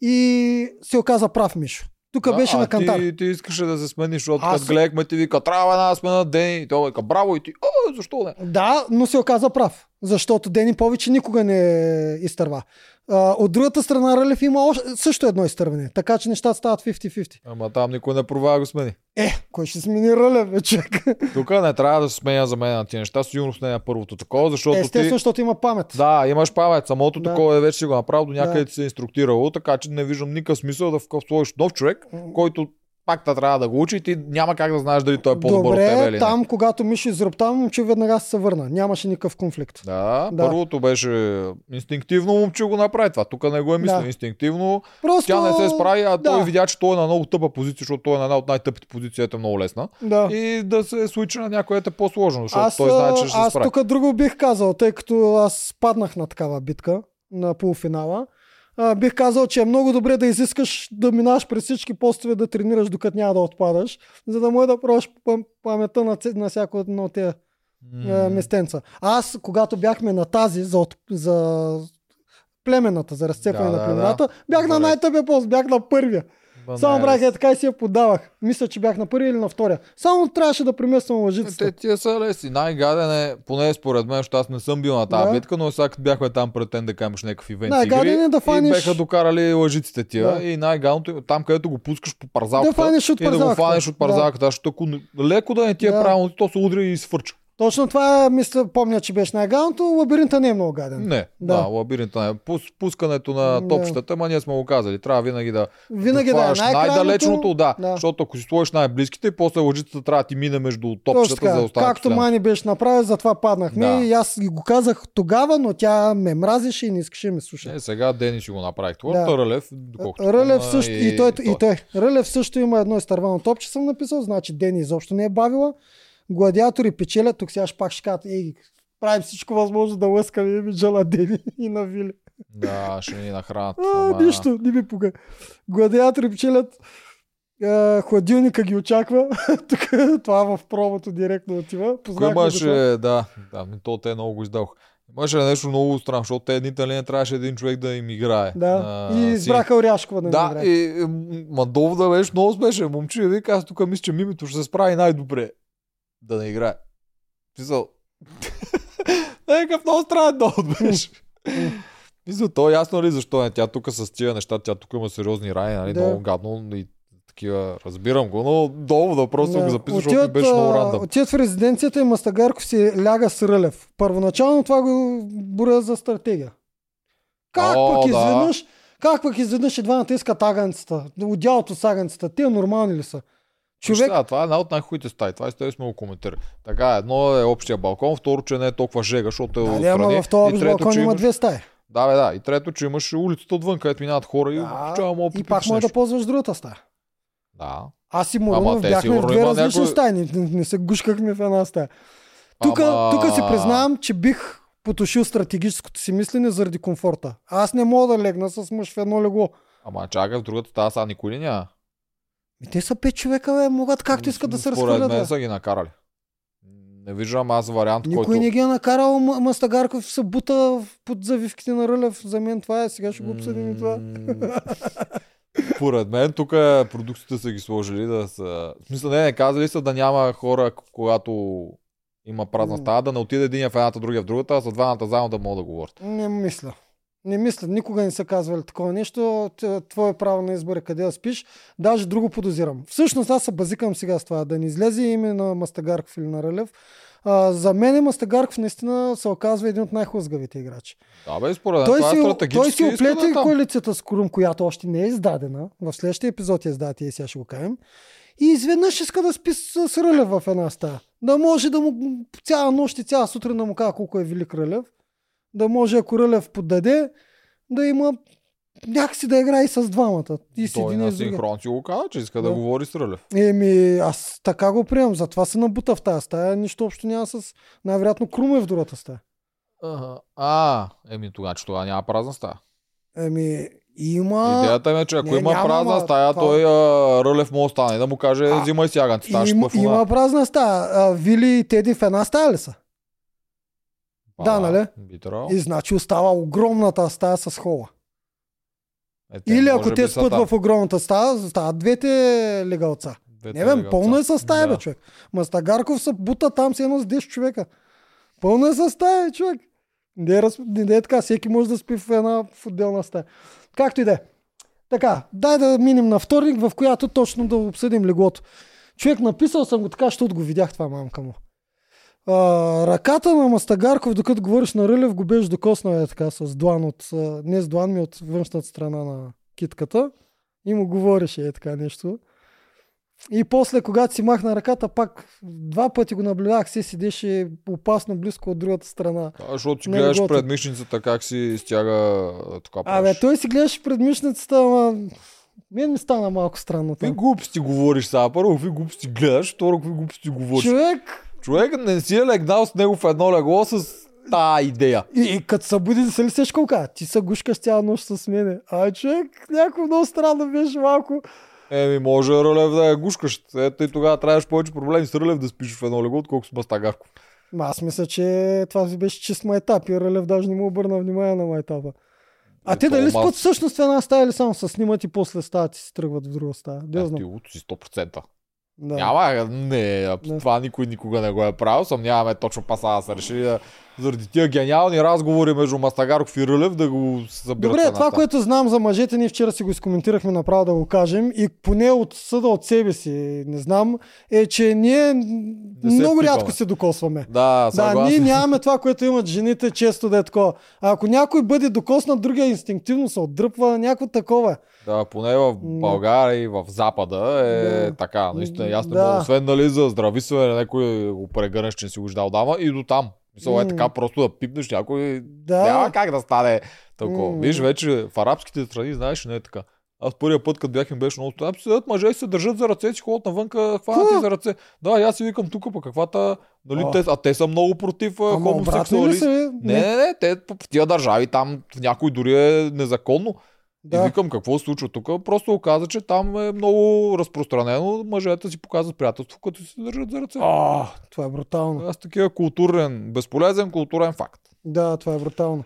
И се оказа прав Мишо. Тук беше а, на кантар. Ти, ти искаше да се смениш, защото Аз- гледахме ти вика, трябва една смена ден и той вика, браво и ти, а, защо не? Да, но се оказа прав. Защото Дени повече никога не изтърва. А, от другата страна Рълев има още, също едно изтърване. Така че нещата стават 50-50. Ама там никой не провага го смени. Е, кой ще смени Рълев, бе, човек? Тук не трябва да се сменя за мен на тия неща, сигурно не е първото такова, защото Естествено, ти... защото има памет. Да, имаш памет. Самото Да. такова е вече го направил, до някъде Да. ти се е инструктирало, така че не виждам никакъв смисъл да вкъв сложиш нов човек, който пак та трябва да го учи и ти няма как да знаеш дали той е по-добър от тебе Добре, или там, когато Мишо изроптава, момче веднага се върна. Нямаше никакъв конфликт. не. Да, Да. първото беше инстинктивно момче го направи това. Тук не го е мислил. Да. Инстинктивно Просто... тя не се справи, а той да. видя, че той е на много тъпа позиция, защото той е на една от най-тъпите позиции, е много лесна. Да. И да се случи на някое е по-сложно, защото Аз, той знае, че ще се аз справи. тук друго бих казал, тъй като аз паднах на такава битка на полуфинала. А, бих казал, че е много добре да изискаш да минаш през всички постове да тренираш докато няма да отпадаш, за да може да пробваш пам- паметта на, на всяко едно от тези е, местенца. Аз, когато бяхме на тази за, от, за племената, за разцепване Да, на да, племената, бях на най-тъпия пост, бях на първия. Ба, Само правих е така и си я подавах. Мисля, че бях на първия или на втория. Само трябваше да премествам лъжицата. Те тия са лесни. Най-гаден е, поне според мен, защото аз не съм бил на тази Да. битка, но сега като бяхме там пред НДК имаш някакъв ивент Най-гаден игри е да и фанеш- беха докарали лъжиците тия Да. и най-гадното е там, където го пускаш по парзалката Да фанеш от и да го парзалката. фанеш от парзалката, защото ако леко да не ти е Да. правилно, то се удря и свърча. Точно това мисля, помня, че беше най-гадното. Лабиринта не е много гаден. Не, Да. да, лабиринта не. Пус, пускането на Да. топчетата, ма ние сме го казали. Трябва винаги да Винаги да е хванеш най-крайното. най-далечното, да, Да. Защото ако си сложиш най-близките, после лъжицата трябва да ти мине между топчетата за останалите. Както Мани беше направил, затова паднахме. Да. И аз ги го казах тогава, но тя ме мразеше и не искаше да ме слуша. Е, сега Дени си го направих. Това Да. да. Рълев, доколкото Рълев помня, също, и, той, и той. Рълев също има едно изтървано топче, съм написал, значи Дени изобщо не е бавила. Гладиатори печелят, тук сега ще пак ще кажат, ей, правим всичко възможно да лъскаме имиджа на Дени и на Вили. Да, ще ни нахранят. А, ама- нищо, не ми пука. Гладиатори печелят, а, хладилника ги очаква. Тук това в пробото директно отива. Го имаше, да, да, ми то те много го издадох. Имаше нещо много странно, защото те едните ли не трябваше един човек да им играе. Да, на и избраха Оряшкова да, Да, играе. и м, Мадов да беше много смешен. Момче, вика, аз тук мисля, че мимито ще се справи най-добре да не играе. Писал. Някакъв много странен довод беше. Мисля, то е ясно ли защо не? Тя тук с тия неща, тя тук има сериозни рани, нали? Да. Много гадно и такива, разбирам го, но довода просто Да. го записваш, защото ми беше много а, рандъм. отиват в резиденцията и Мастагарков си ляга с Рълев. Първоначално това го боря за стратегия. Как О, пък да. изведнъж, как пък изведнъж и двамата искат аганцата, отдялото с аганцата, те нормални ли са? Човек, Да, това е една от най-хубавите стаи. Това и с тебе сме го коментирали. Така, едно е общия балкон, второ, че не е толкова жега, защото е да, отстрани. ама в този трето, балкон има имаш- две стаи. Да, бе, да. И трето, че имаш улицата отвън, където минават хора и Да, мога и пак може да ползваш другата стая. Да. Аз и Морунов бяхме в две различни някой- стаи, не, не, не се гушкахме в една стая. Тук, Ама- тук си признавам, че бих потушил стратегическото си мислене заради комфорта. Аз не мога да легна с мъж в едно легло. Ама чакай, в другата стая са никой ли няма? И те са пет човека, бе, могат както искат да се Според разхвърлят. мен бе. са ги накарали. Не виждам аз вариант, Никой който... не ги е накарал М- Мастагарков се бута под завивките на Рълев. За мен това е. Сега ще го обсъдим и това. М, Според мен тук продукцията са ги сложили да са... В смисъл, не, не казали са да няма хора, когато има празна стая, да не отиде един в едната, другия в другата, а за двамата заедно да могат да говорят. Не мисля. Не мисля. Никога не са казвали такова нещо. Твое право на избор е къде да спиш. Даже друго подозирам. Всъщност аз се базикам сега с това. Да не излезе име на Мастагарков или на Рълев. А, за мен Мастагарков наистина се оказва един от най-хлъзгавите играчи. Да, бе, според мен Той е си, той си оплете там. коалицията с Корум, която още не е издадена. В следващия епизод я издадат и сега ще го кажем. И изведнъж иска да спи с, с Рълев в една стая. Да може да му цяла нощ и цяла сутрин да му казва колко е велик Рълев. Да може, ако Рълев поддаде, да има някакси да играе и с двамата. И с Той един на синхрон си го каза, че иска да, Да. говори с Рълев. Еми, аз така го приемам. Затова се набута в тази стая. Нищо общо няма с... Най-вероятно Крум е в другата стая. Ага. А, еми тогава, че тогава няма празна стая. Еми, има... Идеята ми е, че ако не, има няма, празна стая, това- той а, Рълев му остане да му каже, А, взимай сяганци, ще Има, има празна стая. А, Вили и Теди в една стая ли са? А, да, нали? Би трябвало. И значи остава огромната стая с хола. Е, те Или ако те там. в огромната стая, стават двете легалца. Двете Не бе, пълно е със стая, бе, Да. човек. Мастагарков се бута там с едно с 10 човека. Пълно е със стая, бе, човек. Не е, раз... не е така, всеки може да спи в една в отделна стая. Както и да е. Така, дай да минем на вторник, в която точно да обсъдим леглото. Човек, написал съм го така, защото го видях това мамка му. А, ръката на Мастагарков, докато говориш на Рълев, го беше докоснал е така с длан от, не с длан ми от външната страна на китката и му говореше е така нещо. И после, когато си махна ръката, пак два пъти го наблюдах, се седеше опасно близко от другата страна. А, защото си Не, гледаш пред мишницата как си стяга така Абе, правиш. той си гледаше пред мишницата, ама мен ми стана малко странно Какви глупости говориш сега? Първо, какви глупости гледаш, второ, какви глупости говориш. Човек, Човек не си е легнал с него в едно легло с тая идея. и, и като се буди, се ли сеш колка? Ти се гушкаш цяла нощ с мене. А човек, някакво много странно беше малко. Еми, може Рълев да я гушкаш. Ето и тогава трябваше повече проблеми с Рълев да спиш в едно легло, отколкото с Мастагарков. Ма аз мисля, че това си беше чист майтап и Рълев даже не му обърна внимание на майтапа. А Е, те дали спът всъщност в една стая или само се снимат и после стават и си тръгват в друга стая? Да, знам. ти си 100%. Да. Няма, не, това никой никога не го е правил. Съмняваме точно паса да са решили да, заради тия гениални разговори между Мастагарков и Рълев да го събират в Добре, това, което знам за мъжете, ние вчера си го изкоментирахме направо да го кажем и поне от съда от себе си, не знам, е, че ние се много пипаме. рядко се докосваме. Да, Да, ние съгласен. нямаме това, което имат жените често да е такова. А ако някой бъде докоснат, другия инстинктивно се отдръпва, някакво такова. Да, поне в. България и в Запада е Да. така. Наистина, не Да. освен нали, за здрависване, някой го прегърнеш, че не си го ждал дама и до там. Мисъл е така, просто да пипнеш някой. Да. Няма как да стане такова. Виж, вече в арабските страни, знаеш, не е така. Аз първия път, като бях им беше много там, седят мъже и се държат за ръце, си ходят навънка, хванат Ха! и за ръце. Да, и аз си викам тук, пък каквата, нали, те, а те са много против хомосексуалисти. Не, не, не, те в тия държави там някой дори е незаконно. Да. И викам какво се случва тук. Просто оказа, че там е много разпространено мъжете си показват приятелство, като си се държат за ръце. О, това е брутално. Аз такива културен, безполезен културен факт. Да, това е брутално.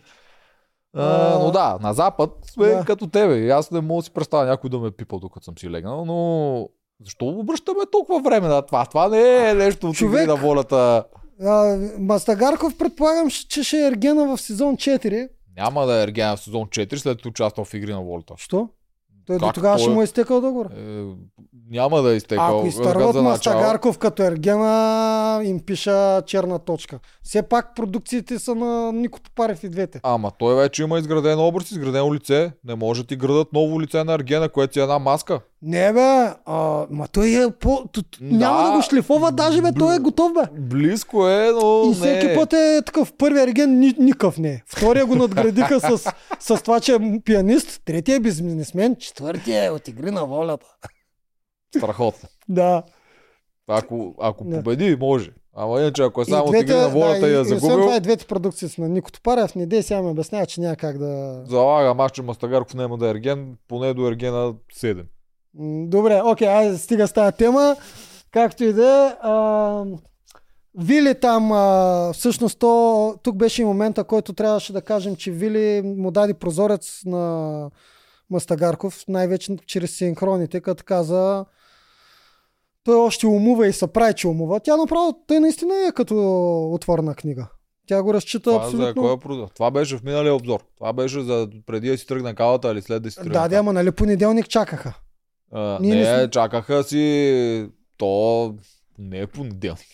А, но да, на запад сме Да. като тебе. Аз не мога да си представя някой да ме е пипал, докато съм си легнал, но защо обръщаме толкова време на това? Това не е нещо от Човек- на волята. А, Мастагарков предполагам, че ще е Ергена в сезон 4. Няма да е Ергена в сезон 4, след като участва в игри на волята. Що? Той до тогава той ще му е изтекал договор. Е, няма да е изтекал. Ако изтърват за начало. Като Ергена, им пиша черна точка. Все пак продукциите са на Нико Топарев и двете. Ама той вече има изграден образ, изградено лице. Не може да ти градат ново лице на Ергена, което си е една маска. Не бе, а, ма той е по... т- т- Няма да го шлифова, даже бе, той е готов бе. Близко е, но И не всеки е. път е такъв. Първия ерген ни, никакъв не е. Втория го надградиха с, с това, че е пианист. Третия е бизнесмен. Четвъртия е от игри на волята. Страхотно. Да. Ако, ако победи, може. Ама иначе, ако е само от игри на волята да, и я и, освен загубил, това и двете продукции са на Нико Топарев. Не дей сега ме обяснява, че няма как да... залагам аз, че Мастагарков няма да е Ерген, поне до Ергена 7. М, Добре, окей, айде стига с тази тема. Както и да е. а, Вили там, а, всъщност то, тук беше и момента, който трябваше да кажем, че Вили му даде прозорец на Мастагарков, най-вече чрез синхроните, като каза той още умува и се прави, че умува. Тя направо, той наистина е като отворена книга. Тя го разчита Това, за абсолютно. кой е? Това беше в миналия обзор. Това беше за преди да си тръгне калата или след да си тръгне. Да, да, ама нали понеделник чакаха. А, Ние не, не сме- чакаха си... То не е понеделник.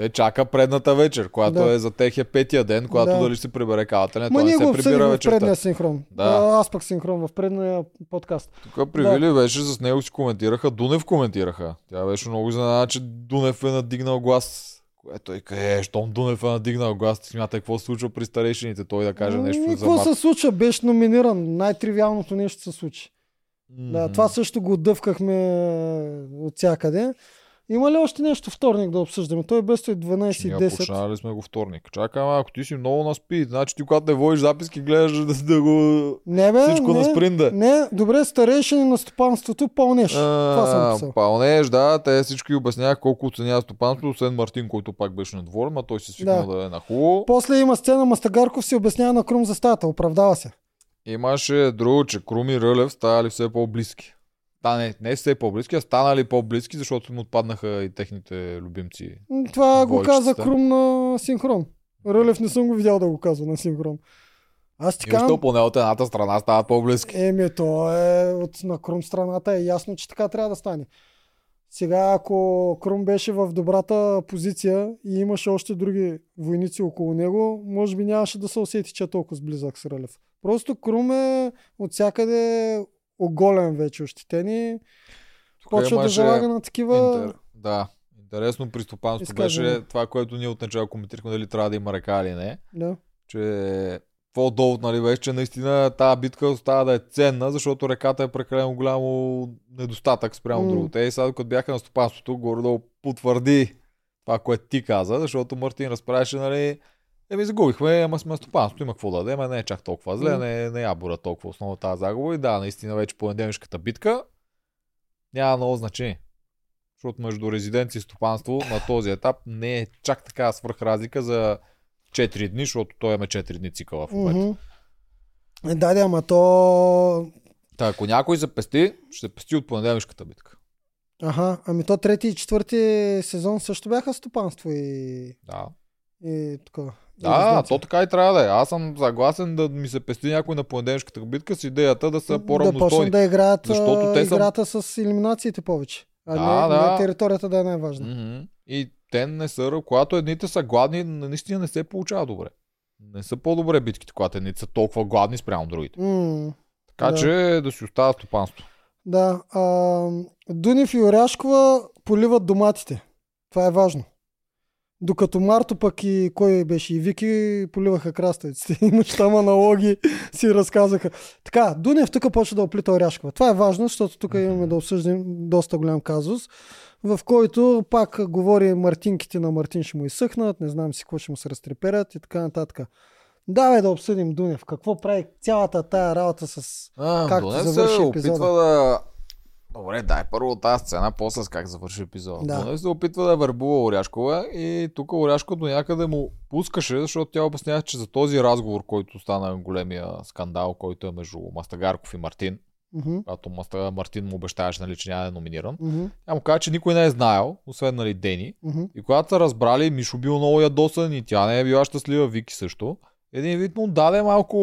Те чака предната вечер, която Да. е за тех е петия ден, когато Да. дали ще се прибере калата. Не, Ма ние го прибира в предния синхрон. Да. Аз пък синхрон в предния подкаст. Тук при Да. Вили беше, с него си коментираха, Дунев коментираха. Тя беше много изненада, че Дунев е надигнал глас. Което той каже, е, щом Дунев е надигнал глас, смята какво се случва при старейшините, той да каже нещо Ами, за Какво се случва? Беше номиниран. Най-тривиалното нещо се случи. Да, Мгм. това също го отдъвкахме от всякъде. Има ли още нещо вторник да обсъждаме? Той е без 12 и Ние 10. почнали сме го вторник. Чакай, ама, ако ти си много на спид, значи ти когато не водиш записки, гледаш да, да го... Не бе, Всичко не, на спринда. Не, добре, старейшини на стопанството, пълнеш. Това съм А, писал. Пълнеж, да, те всички обяснявах колко оценява стопанството, освен Мартин, който пак беше на двор, ма той си свикнал да, Да. е на хубаво. После има сцена, Мастагарков си обяснява на Крум за стата. Оправдава се. Имаше друго, че Крум и Рълев ставали все по-близки. Да, не, не все по-близки, а станали по-близки, защото им отпаднаха и техните любимци. Това го каза Крум на синхрон. Рълев не съм го видял да го казва на синхрон. Аз ти защо казвам, поне от едната страна стават по-близки. еми то е от на Крум страната е ясно, че така трябва да стане. Сега, ако Крум беше в добрата позиция и имаше още други войници около него, може би нямаше да се усети, че е толкова сблизък с Рълев. Просто Крум е от всякъде оголен вече, ощетен и Почва да залага на такива... Интер... Да. Интересно при стопанството беше това, което ние отначало коментирахме дали трябва да има ръка или не. Да. че по-довод, нали, беше, че наистина тази битка остава да е ценна, защото реката е прекалено голямо недостатък спрямо mm. другото. И сега, докато бяха на стопанството, горе потвърди това, което ти каза, защото Мартин разправяше, нали, Еми загубихме, ама сме стопанството, има какво да дадем, а не е чак толкова зле, М. не, не я бура толкова основа тази загуба. И да, наистина вече понеделнишката битка няма много значение. Защото между резиденция и стопанство на този етап не е чак така свръх разлика за 4 дни, защото той има 4 дни цикъла в момента. Е, Да, да, ама то... Та, ако някой се пести, ще пести от понеделнишката битка. Аха, ами то трети и четвърти сезон също бяха стопанство и... Да. и такова. Да, то така и трябва да е. Аз съм съгласен да ми се пести някой на понеделнишката битка с идеята да са Да почнат по-равностойни. да играят Защото те са- играта с елиминациите повече. А Да, не, да. не територията да е най-важна. Мгм. И те не са, когато едните са гладни, наистина не се получава добре. Не са по-добре битките, когато едните са толкова гладни спрямо другите. М, Така Да. че да си остава стопанство. Да. А, Дунев и Оряшкова поливат доматите. Това е важно. Докато Марто пък и кой беше и Вики поливаха краставиците. Имаш там аналоги, си разказаха. Така, Дунев тук почва да оплита Оряшкова. Това е важно, защото тук имаме да обсъждам доста голям казус, в който пак говори Мартинките на Мартин ще му изсъхнат, не знам си какво ще му се разтреперят и така нататък. Давай да обсъдим Дунев. Какво прави цялата тая работа с... А, Както Донев завърши се епизода. опитва да... Добре, дай първо тази сцена, после с как завърши епизода. Да. Да. Донев се опитва да върбува Оряшкова и тук Оряшкова до някъде му пускаше, защото тя обяснява, че за този разговор, който стана големия скандал, който е между Мастагарков и Мартин, Мгм, когато Маста Мартин му обещаваше, нали, че няма да е номиниран. мгм, Тя му каза, че никой не е знаел, освен нали Дени. мгм. И когато са разбрали, Мишо бил много ядосан и тя не е била щастлива, Вики също. Един вид му даде малко...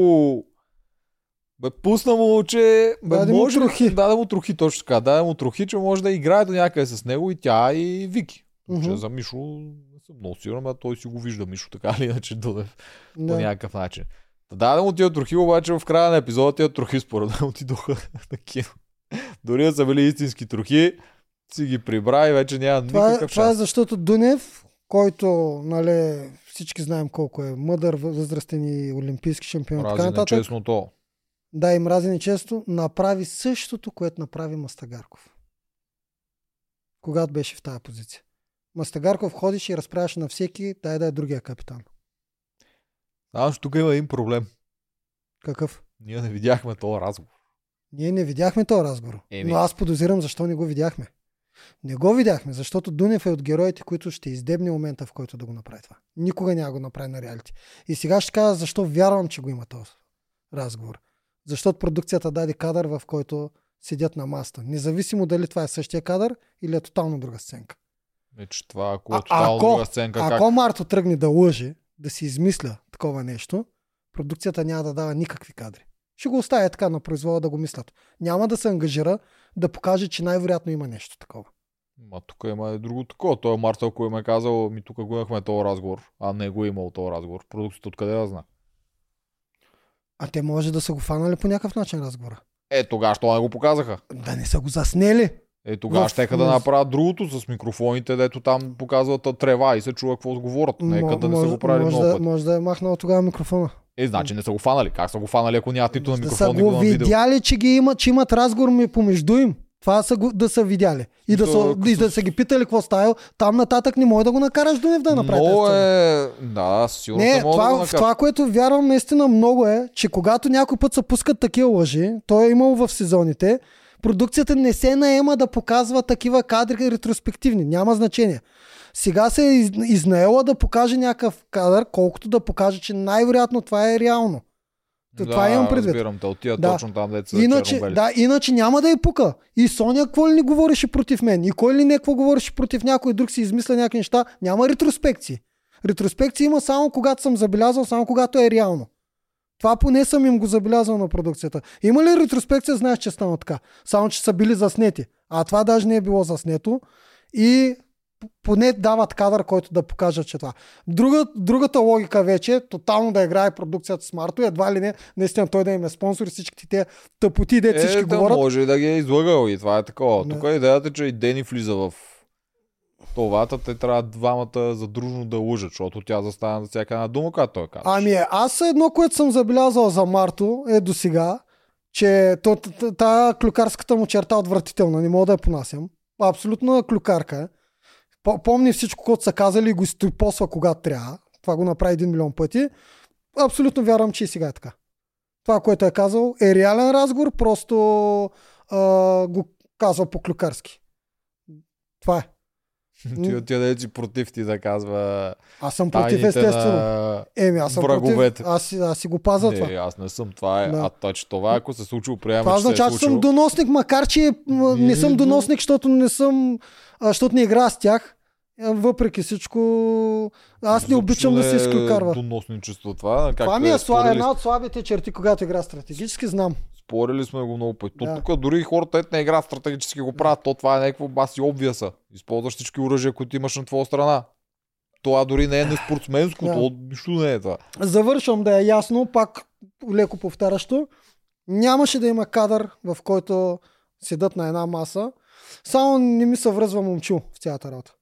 Бе, пусна му, че... Бе, Даде му може... трохи. Даде му трохи, точно така. Даде му трохи, че може да играе до някъде с него и тя и Вики. Мгм. Че за Мишо не съм много сигурен, а той си го вижда Мишо така или иначе Дунев по Да. някакъв начин. Та даде му тия трохи, обаче в края на епизода тия трохи според мен отидоха на кино. Дори да са били истински трохи, си ги прибра и вече няма Това, е, никакъв това е шанс. защото Дунев, който нали, всички знаем колко е мъдър, възрастен и олимпийски шампион и така Рази нататък. нечестното. Да, и мрази нечесто, направи същото, което направи Мастагарков. Когато беше в тази позиция. Мастагарков ходиш и разправяше на всеки, дай да е другия капитан. Че тук има един проблем. Какъв? Ние не видяхме този разговор. Ние не видяхме този разговор. Еми. Но аз подозирам защо не го видяхме. Не го видяхме, защото Дунев е от героите, които ще издебне момента, в който да го направи това. Никога няма го направи на реалити. И сега ще кажа защо вярвам, че го има този разговор. Защото продукцията даде кадър, в който седят на маста. Независимо дали това е същия кадър или е тотално друга сценка. Е, че това, ако е тотално ако- друга сценка, как... Ако Марто тръгне да лъже, да си измисля такова нещо, продукцията няма да дава никакви кадри. Ще го оставя така на произвола да го мислят. Няма да се ангажира да покаже, че най-вероятно има нещо такова. Ма тук има и друго такова. Той Марта, ако им е казал, ми тук го имахме този разговор, а не го е имал този разговор. Продукцията откъде да знае? А те може да са го фанали по някакъв начин разговора. Е, тогава що не го показаха? Да не са го заснели. Е, тогава В- щеха да направят другото с микрофоните, дето там показват трева и се чува какво говорят. Нека да не са го правили може, много да, пъти. може да е махнал тогава микрофона. Е, значи не са го фанали. Как са го фанали, ако нямат нито на да са микрофон, го видяли, че ги имат, че имат разговор ми помежду им. Това са го, да са видяли. И да, То, са, като- и да са ги питали какво става. Там нататък не може да го накараш Дунев да направи. сцена. е... Да, сигурно Не, мога да това, го това, което вярвам наистина много е, че когато някой път се пускат такива лъжи, то е имало в сезоните, продукцията не се наема да показва такива кадри ретроспективни. Няма значение. Сега се е из- изнаела да покаже някакъв кадър, колкото да покаже, че най-вероятно това е реално. Да, това имам предвид. разбирам те. Отива Да. точно там, дето са Иначе, да, иначе няма да я пука. И Соня какво ли не говореше против мен? И кой ли не какво говореше против някой друг си измисля някакви неща? Няма ретроспекции. Ретроспекции има само когато съм забелязал, само когато е реално. Това поне съм им го забелязал на продукцията. Има ли ретроспекция, знаеш, че стана така. Само, че са били заснети. А това даже не е било заснето. И поне дават кадър, който да покажа, че това. Друга, другата логика вече е тотално да играе продукцията с Марто, едва ли не, наистина той да им е спонсор и всички те тъпоти, де Е, всички да говорят. може и да ги е излагал и това е такова. Тук идеята е, че и Дени влиза в товата, те трябва двамата задружно да лъжат, защото тя застана за всяка една дума, която той казва. Ами е, аз едно, което съм забелязал за Марто е до сега, че тая клюкарската му черта е отвратителна, не мога да я понасям. Абсолютна клюкарка е. По- Помни всичко, което са казали и го изтопосва когато трябва. Това го направи един милион пъти. Абсолютно вярвам, че и сега е така. Това, което е казал, е реален разговор, просто а, го казва по клюкарски. Това е. Ти отиде да си против ти да казва Аз съм против, естествено. на... Еми, аз съм враговете. против. Аз, си- аз си го пазя това. Не, аз не съм. Това е. Да. А то, че това, ако се случило, приема, Това че е означава, че съм случило. доносник, макар че не съм доносник, защото не съм, защото не игра с тях. А, Въпреки всичко, аз не обичам да се е изклюкарва. Доносничество това. Как Това ми е слаб, спорили, една от слабите черти, когато игра стратегически, знам. спорили сме го много пъти. Да. Тук дори хората, ето не играят стратегически го правят, то това е някакво баси обвиаса. Използваш всички оръжия, които имаш на твоя страна. Това дори не е неспортсменско, Да. то нищо не е това. Завършвам да е ясно, пак леко повтарящо. Нямаше да има кадър, в който седат на една маса. Само не ми се връзва момчил в цялата работа.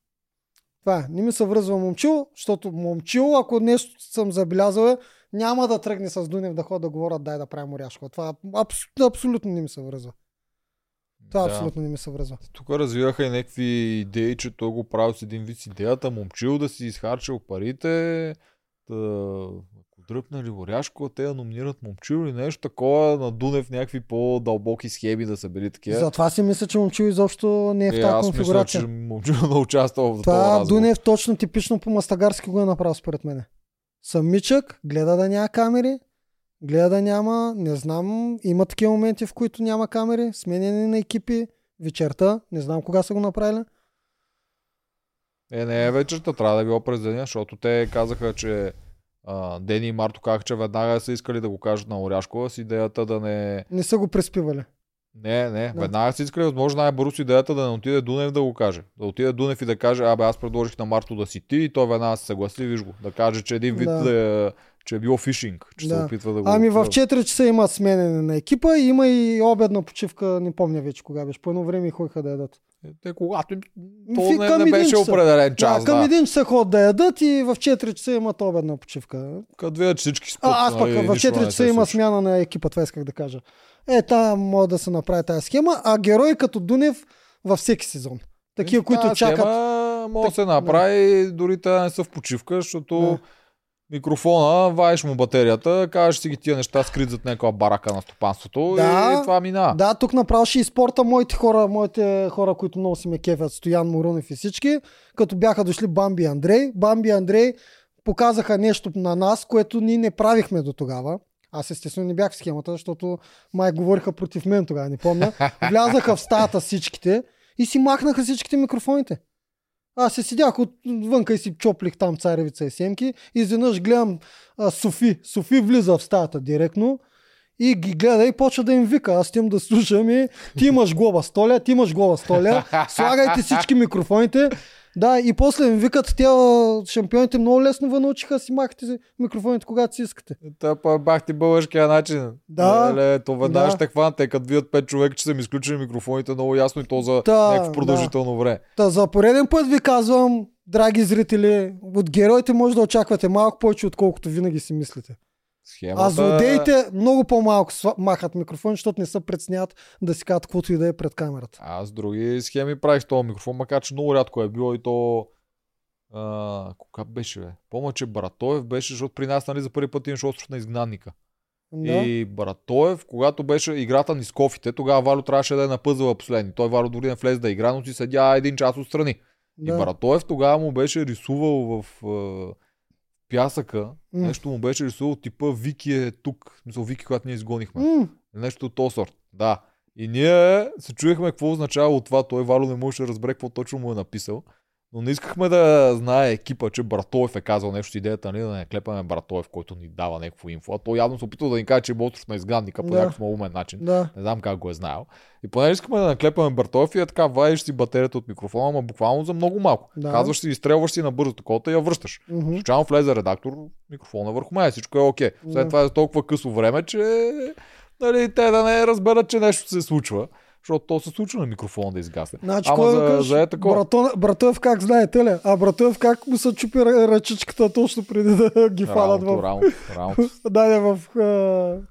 Това е. Не ми се връзва момчил, защото момчил, ако нещо съм забелязал, е, няма да тръгне с Дунев да ходят да говорят дай да правим оряшко. Това абс, абсолютно не ми се връзва. Това Да. абсолютно не ми се връзва. Тук развиваха и някакви идеи, че той го правил с един вид с идеята, момчил да си изхарчил парите, да ако дръпне ли Оряшко, те да номинират момчил или нещо такова, на Дунев някакви по-дълбоки схеми да са били такива. Затова си мисля, че момчил изобщо не е в Е, тази аз мисля, конфигурация. че момчил не участвал в Това разговор. Дунев точно типично по Мастагарски го е направил според мен. Самичък, гледа да няма камери, гледа да няма, не знам, има такива моменти, в които няма камери, сменяне на екипи, вечерта, не знам кога са го направили. Е, не е вечерта, трябва да е било през деня, защото те казаха, че а, Дени и Марто казаха, че веднага са искали да го кажат на Оряшкова с идеята да не... Не са го преспивали. Не, не, Да. веднага са искали възможно най-бързо идеята да не отиде Дунев да го каже. Да отиде Дунев и да каже, абе аз предложих на Марто да си ти и той веднага се съгласи, виж го. Да каже, че един вид Да. Че е било фишинг, че Да. се опитва да го... Ами в 4 часа има сменене на екипа има и обедна почивка, не помня вече кога беше. По едно време ходиха да ядат. Е, Те когато... То Фи- не, не беше часа. определен час, да, към да. един часа ходят да ядат и в 4 часа имат обедна почивка. Като видят, всички спят, А, аз пък нали, в нищо 4 не часа има смяна на екипа, това исках да кажа. Е, та може да се направи тази схема, а герои като Дунев във всеки сезон. Такива, Е, които тази чакат. Схема, може да се направи, дори да не са в почивка, защото Да. Микрофона, ваеш му батерията, кажеш си ги тия неща скрит зад някаква барака на стопанството Да. и това мина. Да, тук направо ще изпорта моите хора, моите хора, които много си ме кефят, Стоян Морунев и всички, като бяха дошли Бамби и Андрей. Бамби и Андрей показаха нещо на нас, което ние не правихме до тогава. Аз естествено не бях в схемата, защото май говориха против мен тогава, не помня. Влязаха в стаята всичките и си махнаха всичките микрофоните. Аз се седях отвънка и си чоплих там царевица и семки. Изведнъж гледам а, Софи. Софи влиза в стаята директно и ги гледа и почва да им вика. Аз тим да слушам и ти имаш глоба столя, ти имаш глоба столя, слагайте всички микрофоните. Да, и после им викат, те а, шампионите много лесно ви научиха да си махате микрофоните, когато си искате. Та па бах ти българския начин. Да. Ле, то веднага Да. ще хванат, те като видят пет човека, че са ми изключили микрофоните много ясно и то за Да, някакво продължително време. Та за пореден път ви казвам, драги зрители, от героите може да очаквате малко повече, отколкото винаги си мислите. Схемата... А злодеите много по-малко махат микрофон, защото не се преценят да си кажат каквото и да е пред камерата. Аз други схеми правих с този микрофон, макар че много рядко е било и то... А, кога беше, бе? Помня, че Братоев беше, защото при нас, нали, за първи път имаш остров на изгнанника. Да? И Братоев, когато беше играта ни с кофите, тогава Валю трябваше да е на пъзела последни. Той Валю дори не влезе да игра, но си седя един час отстрани. И да. Братоев тогава му беше рисувал в пясъка, М. нещо му беше рисувал типа Вики е тук. В Смисъл Вики, когато ние изгонихме. М, Нещо от този сорт. Да. И ние се чуехме какво означава от това. Той Валю не можеше да разбере какво точно му е написал. Но не искахме да знае екипа, че Братоев е казал нещо идеята, нали, да не клепаме Братоев, който ни дава някакво инфо. А той явно се опитва да ни каже, че е остров на изгнанника по Да. някакъв много умен начин. Да. Не знам как го е знаел. И поне искаме да наклепаме Братоев и е така, вадиш си батерията от микрофона, ама буквално за много малко. Да. Казваш си, изстрелваш си на бързо такова и я връщаш. Мгм. Случайно влезе редактор, микрофона върху мен, всичко е окей. След Да. това е толкова късо време, че нали, те да не разберат, че нещо се случва. Защото то се случва на микрофона да изгасне. Значи, Ама за, да за е такова. Братон, Братоев как знаете ли? А Братоев как му се чупи ръ- ръчичката точно преди да ги фанат в... работа, работа. Да, не, в...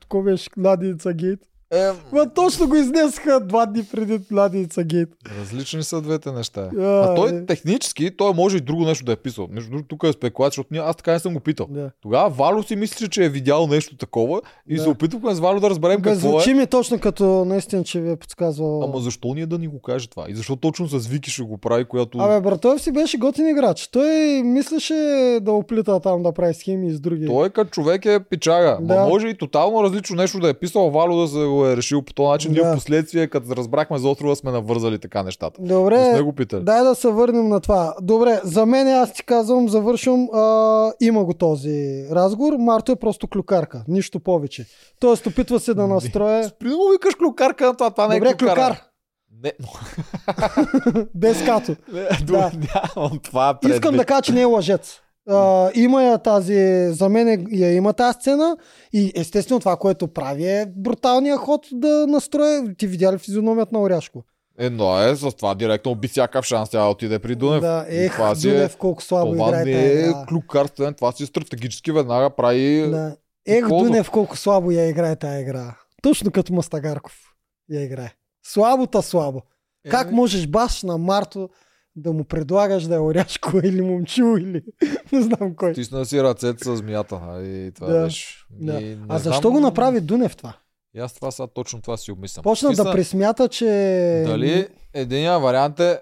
Такова беше Ладица Гейт. Е, Ма точно го изнесаха два дни преди Ладица Гейт. различни са двете неща. А, А той е. технически, той може и друго нещо да е писал. Между другото, тук е спекулация, защото ние- аз така не съм го питал. Да. Тогава Валю си мислеше, че е видял нещо такова и Да. се опитвахме с Валю да разберем Бе, какво е. звучи ми точно като наистина, че ви е подсказвал. Ама защо ние да ни го каже това? И защо точно с Вики ще го прави, която... Абе, Братоев си беше готин играч. Той мислеше да оплита там да прави схеми с други. Той като човек е пичага. Да. Да. може и тотално различно нещо да е писал Валю да се го е решил по този начин. Ние Да. в последствие, като разбрахме за острова, сме навързали така нещата. Не Добре, сме го питали. дай да се върнем на това. Добре, за мен аз ти казвам, завършвам, а, има го този разговор. Марто е просто клюкарка, нищо повече. Тоест, опитва се да настроя. При да му викаш клюкарка това, това не е Добре, клюкара. клюкар, Не, без като. не, Да. нямам това предвид. Искам да кажа, че не е лъжец. А, има я тази, за мен е- я има тази сцена и естествено това, което прави е бруталния ход да настроя. Ти видя ли физиономията на Оряшко? Едно е, с това директно уби всякакъв шанс тя да отиде при Дунев. Да, ех, това си Дунев е, колко слабо това играе не тази е игра. клюкарствен, това си стратегически веднага прави... Да. Ех, за- Дунев колко слабо я играе тази игра. Точно като Мастагарков я играе. Слабота слабо. Е, Как можеш баш на Марто да му предлагаш да е Оряшко или момчил или не знам кой. Тисна си ръцете с змията. И това Да. беше. Да. И А защо знам- го направи Дунев това? И аз това сега точно това си обмислям. Почна Тисна- да присмята, че... Дали единия вариант е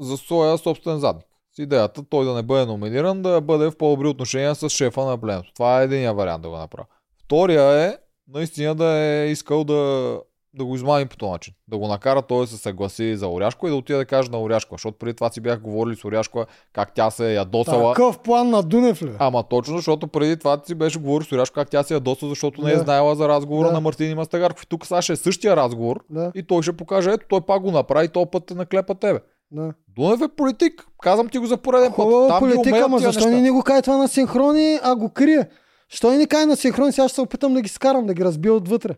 за своя собствен задник. С идеята той да не бъде номиниран, да бъде в по-добри отношения с шефа на пленето. Това е единия вариант да го направя. Втория е наистина да е искал да, да го измами по този начин. Да го накара той да се съгласи за Оряшко и да отиде да каже на Оряшко. Защото преди това си бях говорили с Оряшко как тя се е ядосала. Такъв план на Дунев ли? Ама точно, защото преди това си беше говорил с Оряшко как тя се ядоса, защото не е Да. знаела за разговора Да. на Мартин и Мастагарков. И тук сега ще е същия разговор Да, и той ще покаже, ето той пак го направи, този път те наклепа тебе. да. Дунев е политик. Казвам ти го за пореден път. Хубава Там ги политика, ама защо не ни го каже това на синхрони, а го крие? Що не ни каже на синхрони, сега ще се опитам да ги скарам, да ги разбия отвътре.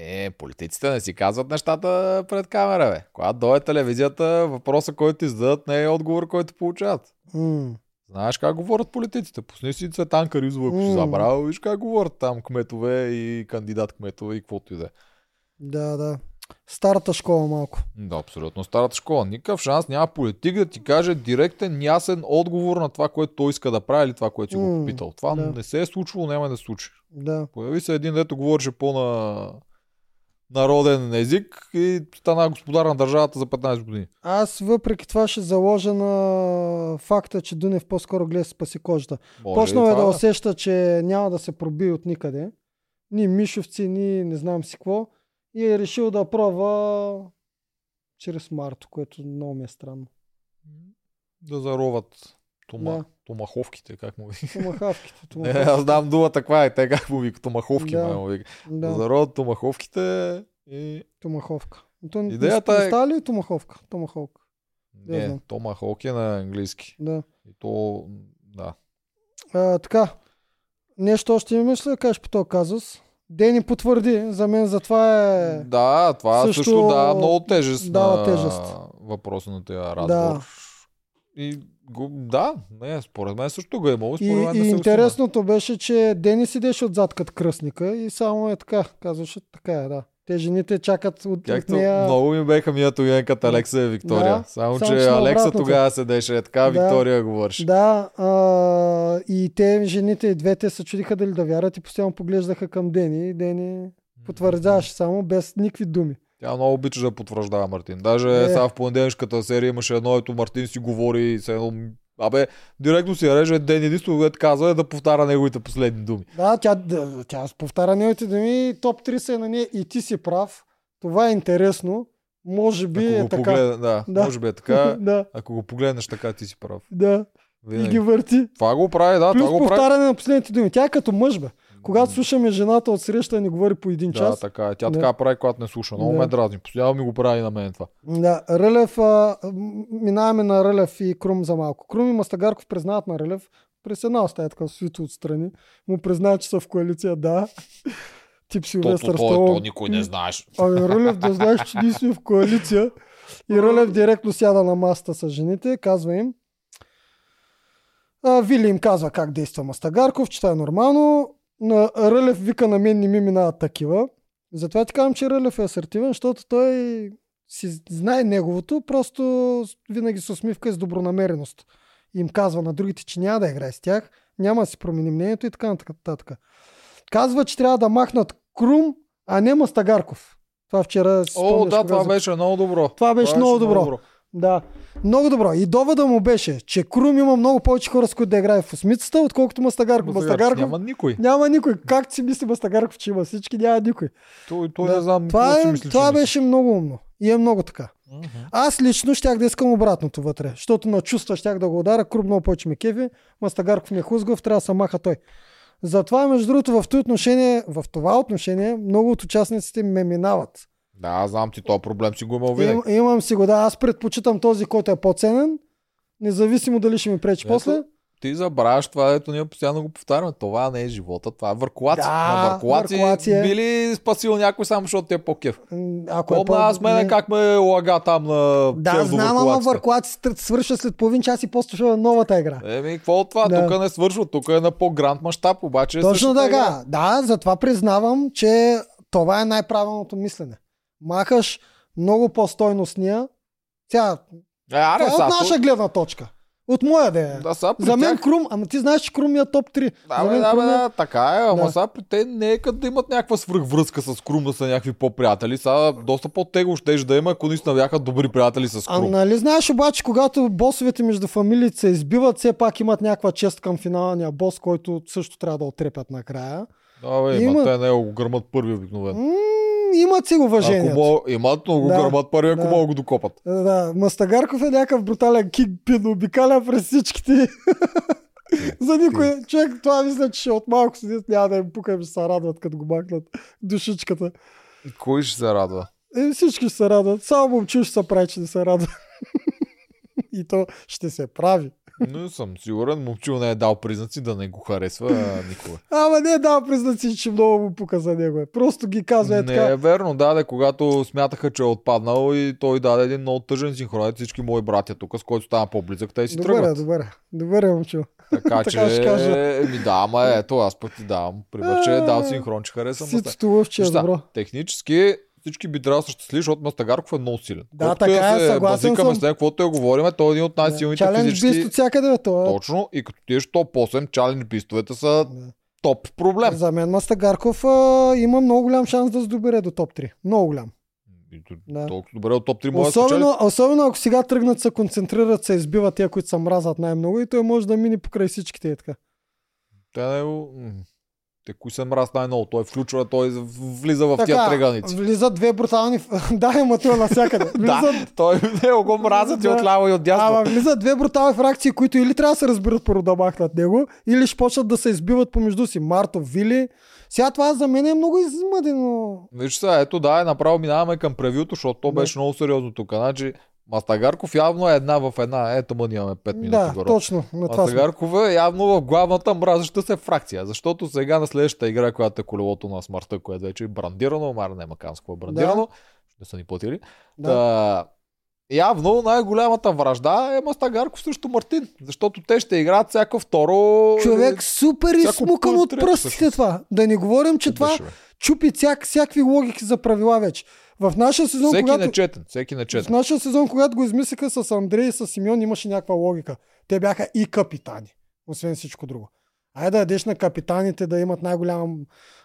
Е, политиците не си казват нещата пред камера, бе. Когато дойде телевизията, въпроса, който ти зададат, не е отговор, който получават. М. Знаеш как говорят политиците. Пусни си Цветан Каризова, ако си М. забрал, виж как говорят там кметове и кандидат кметове и каквото и да е. Да, да. Старата школа малко. Да, абсолютно. Старата школа. Никакъв шанс няма политик да ти каже директен, ясен отговор на това, което той иска да прави или това, което си го М, попитал. Това да. не се е случвало, няма да случи. Да. Появи се един, дето говореше по-на народен език и стана господар на държавата за 15 години. Аз въпреки това ще заложа на факта, че Дунев по-скоро гледа да спаси кожата. Може Почнал е да усеща, че няма да се проби от никъде. Ни Мишовци, ни не знам си какво. И е решил да пробва чрез Марто, което много ми е странно. да зароват тома, Да. Томаховките, как му вика. Томахавките. Не, томахавките. аз знам думата каква е, те как му вика, томаховки, Да. да. му вика. Да. Да, зароват томаховките и... томаховка. То не- Идеята не е- става ли томаховка? Томаховка. Не, томахок е на английски. Да. И то, да. А, така. Нещо още ми мисля да кажеш по този казус. Дени потвърди, за мен затова е... Да, това Също също, дава много тежест дава на тежест. въпроса на този разговор. Да. И го, да, не, според мен също го е имало. И, мен и се интересното беше, че Дени седеше отзад като кръстника и само е така, казваше така е, да. Те жените чакат от, от Както нея... много ми беха мият уенката Алекса и Виктория. Да, само, само че че Алекса тогава седеше е така, Да. Виктория говореше. Да, а, и те, жените, и двете се чудиха дали да вярват и постоянно поглеждаха към Дени Дени потвърждаваше само без никакви думи. Тя много обича да потвърждава Мартин. Даже Е. сега в понеделнишката серия имаше едно, ето Мартин си говори и се едно... Абе, директно си реже ден единствено, което казва е да повтаря неговите последни думи. Да, тя, тя повтаря неговите думи, топ 3 са на нея и ти си прав. Това е интересно. Може би Ако е го така. погледна, да, Да. може би е така. да, Ако го погледнеш така, ти си прав. да. И Винаги. ги върти. Това го прави, да, Плюс това го прави. повтаряне на последните думи. Тя е като мъж, бе. Когато слушаме жената от среща ни говори по един Да, час. така е. Тя Да. така прави, когато не слуша. Много Да. ме дразни. Постоянно ми го прави на мен това. Да, Рълев, а, минаваме на Рълев и Крум за малко. Крум и Мастагарков признават на Рълев, през една остая така свито отстрани, му признават, че са в коалиция, да. Тип То, Силвестър то, то, никой не знаеш. Ами Рълев да знаеш, че ние сме в коалиция. И Рълев директно сяда на масата с жените, казва им. А, Вили им казва как действа Мастагарков, че това е нормално. На Рълев вика на мен не ми минават такива. Затова ти казвам, че Рълев е асертивен, защото той си знае неговото, просто винаги с усмивка и с добронамереност. Им казва на другите, че няма да играе с тях, няма да си промени мнението и така нататък. Казва, че трябва да махнат Крум, а не Мастагарков. Това вчера си О, да, това за- беше много добро. Това беше много добро. Да, много добро. И довода му беше, че Крум има много повече хора, с които да играе в осмицата, отколкото Мастагарков. Мастагарков Няма никой. няма никой. Как си мисли Мастагарков, че има всички? Няма никой. Той, той Да. не знам. Това, е, мисли, това мисли. беше много умно. И е много така. Мгм. Аз лично щях да искам обратното вътре, защото на чувства щях да го ударя, Крум много повече ме кеви, Мастагарков ми е хузгав, трябва да се маха той. Затова, между другото, в това отношение, в това отношение, много от участниците ме минават. Да, знам ти този проблем си го имал винаги. Им, имам си го, да, аз предпочитам този, който е по-ценен, независимо дали ще ми пречи Ето, после. Ти забравяш това, ето ние постоянно го повтаряме. Това не е живота, това е въркулаци. Да, На въркулаци, въркулаци е. би ли спасил някой само защото ти е по-кев? Ако е Помна по- аз мене не. как ме лага там на Да, знам, ама въркулаци свърша след половин час и после ще е новата игра. Еми, какво от това? Да. Тук не свършва, тук е на по-гранд мащаб, обаче е Точно така. игра. Да, затова признавам, че това е най-правилното мислене. Махаш много по-стойностния. Тя, Е, аре, това е от наша гледна точка. От моя да е. да, са, За мен тях... Крум, ама ти знаеш, че Крум е топ 3. Да, За мен да, Крум е- да, така е, ама Да. сега при те не е като да имат някаква свръхвръзка с Крум, да са някакви по-приятели. Сега доста по-тегло ще да има, ако наистина бяха добри приятели с А Крум. нали знаеш обаче, когато босовете между фамилиите се избиват, все пак имат някаква чест към финалния бос, който също трябва да отрепят накрая. Да, бе, има... те не го гърмат първи обикновено. Имат си го Ако уважението. мога, имат, но го Да, гърмат първи, ако да. могат го докопат. Да, Мастагарков е някакъв брутален кикпин, обикаля през всичките. За никой. Човек, това мисля, че от малко седят, няма да им пукам, ще се радват, като го махнат душичката. Кой ще се радва? Е, всички ще се радват. Само момчил ще се прави, че не се радва. И то ще се прави. Не съм сигурен, момчил не е дал признаци да не го харесва а, никога. Ама не е дал признаци, че много му пука за него. Е. Просто ги казва е не така. е верно, даде, когато смятаха, че е отпаднал и той даде един много тъжен синхрон. Всички мои братя тук, с който стана по-близък, те си Добре, тръгват. добре. Добре, момчил. Така Така че, еми да, ама ето, аз пък ти давам. Пример, че е дал синхрон, че харесвам. Ситото лъвче е добро. Технически всички би трябвало да са щастливи, защото Мастагарков е много силен. Да, Колкото така и е, се съгласен съм. с него, каквото я говорим, той е един от най-силните Чалендж физически. бист от всякъде, бе, това е. Точно, и като тиеш топ 8, чалендж бистовете са Да. топ проблем. За мен Мастагарков а, има много голям шанс да се добере до топ 3. Много голям. И Да. Толкова добре от топ 3 може да спечели. Особено, особено ако сега тръгнат се концентрират, се избиват тия, които се мразят най-много и той може да мине покрай всичките. Е така. Те м, Те кои се мраз най-много? Той включва, той влиза в тия така треганици. влизат две брутални... да, има това навсякъде. Влизат, Да, той не го мразят и от ляво и от дясно. Ама влизат две брутални фракции, които или трябва да се разберат първо да махнат него, или ще почнат да се избиват помежду си. Марто, Вили. Сега това за мен е много измъдено. Виж сега, ето да, е направо минаваме към превюто, защото то беше много сериозно тук. Значи, Мастагарков явно е една в една. Ето мъни имаме 5 минути Да, горе. точно. Мастагарков е явно в главната мразеща се фракция, защото сега на следващата игра, която е колелото на смъртта, което вече е брандирано, мара няма кам с какво е брандирано, ще са ни платили. Да. Та, явно най-голямата вражда е Мастагарков срещу Мартин, защото те ще играят всяко второ... Човек супер изсмукан от пръстите това. Да не говорим, че това чупи всяк, всякакви логики за правила вече. В нашия сезон, Всеки когато... нечетен, всеки В нечетен. нашия сезон, когато го измислиха с Андрей и с Симеон, имаше някаква логика. Те бяха и капитани, освен всичко друго. Айде да ядеш на капитаните да имат най-голяма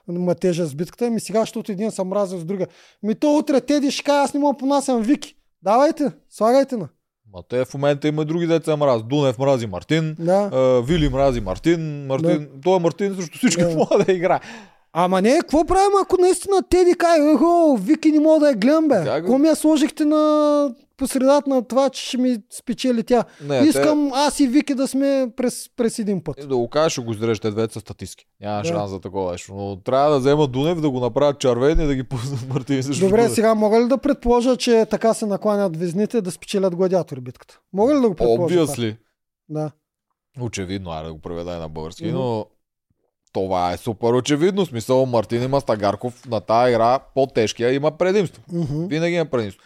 м- тежест в битката, ми сега, защото един съм мразил с друга. Ми то утре Теди ще каже, аз не мога да понасям Вики. Давайте, слагайте на. Ма те в момента има други деца мраз. Дунев мрази Мартин, Да. Вили мрази Мартин, Мартин, той е Мартин срещу всички Да. да играе. Ама не, какво правим, ако наистина Теди кай, ехо, Вики не мога да я гледам, бе. Тя го- Какво ми я сложихте на посредата на това, че ще ми спечели тя? Не, Искам аз и Вики да сме през, през един път. Те, да го кажеш, го изрежеш, те двете са статистики. Няма Да. шанс за такова нещо. Но трябва да взема Дунев, да го направят червен и да ги пуснат също. Добре, сега мога ли да предположа, че така се накланят везните да спечелят гладиатори битката? Мога ли да го предположа? Obviously. Да. Очевидно, айде да го преведа и на български, Мгм. но това е супер очевидно. Смисъл, Мартин и Мастагарков на тази игра по-тежкия има предимство. Мгм. Винаги има предимство.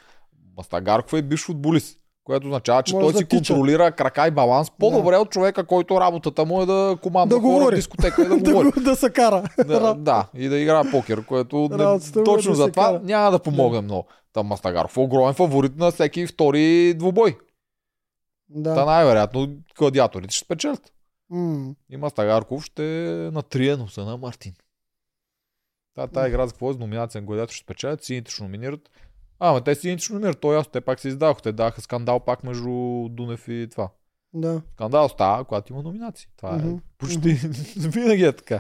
Мастагарков е бивш футболист, което означава, че Може той да си тича. контролира крака и баланс по-добре от човека, който работата му е да командва Да хора в дискотека и да да, говори. го, да се кара. Да, да, и да играе покер, което не, е точно да за това кара. няма да помогне много. Та Мастагаров е огромен фаворит на всеки втори двубой. Та да. най-вероятно гладиаторите ще спечелят. М. И Мастагарков ще натрие носа на Мартин. Та, тази игра за какво е с номинация на гладиатор ще спечелят, сините ще номинират. А, ма те сините ще номинират, то е ясно, те пак се издаваха, те даха скандал пак между Дунев и това. Да. Скандал става, когато има номинации. Това Мгм. е почти винаги е така.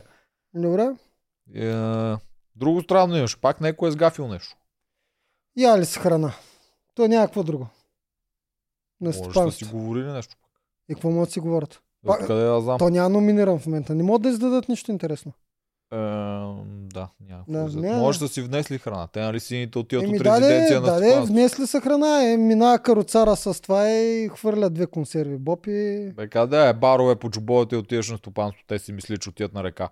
Добре. Е, друго странно имаш, пак някой е сгафил нещо. Я ли с храна? То някакво друго. На Може да си говорили нещо. И какво могат да си говорят? Откъде да знам? То няма номиниран в момента. Не могат да издадат нищо интересно. Е, да, няма. Да, не, Може да си внесли храна. Те нали сините отиват Еми от даде, резиденция на даде, внесли са храна, е, мина каруцара с това и хвърля две консерви. Бопи. Бе, къде е? Барове по чубовете и отиваш на стопанство. Те си мислят, че отиват на река.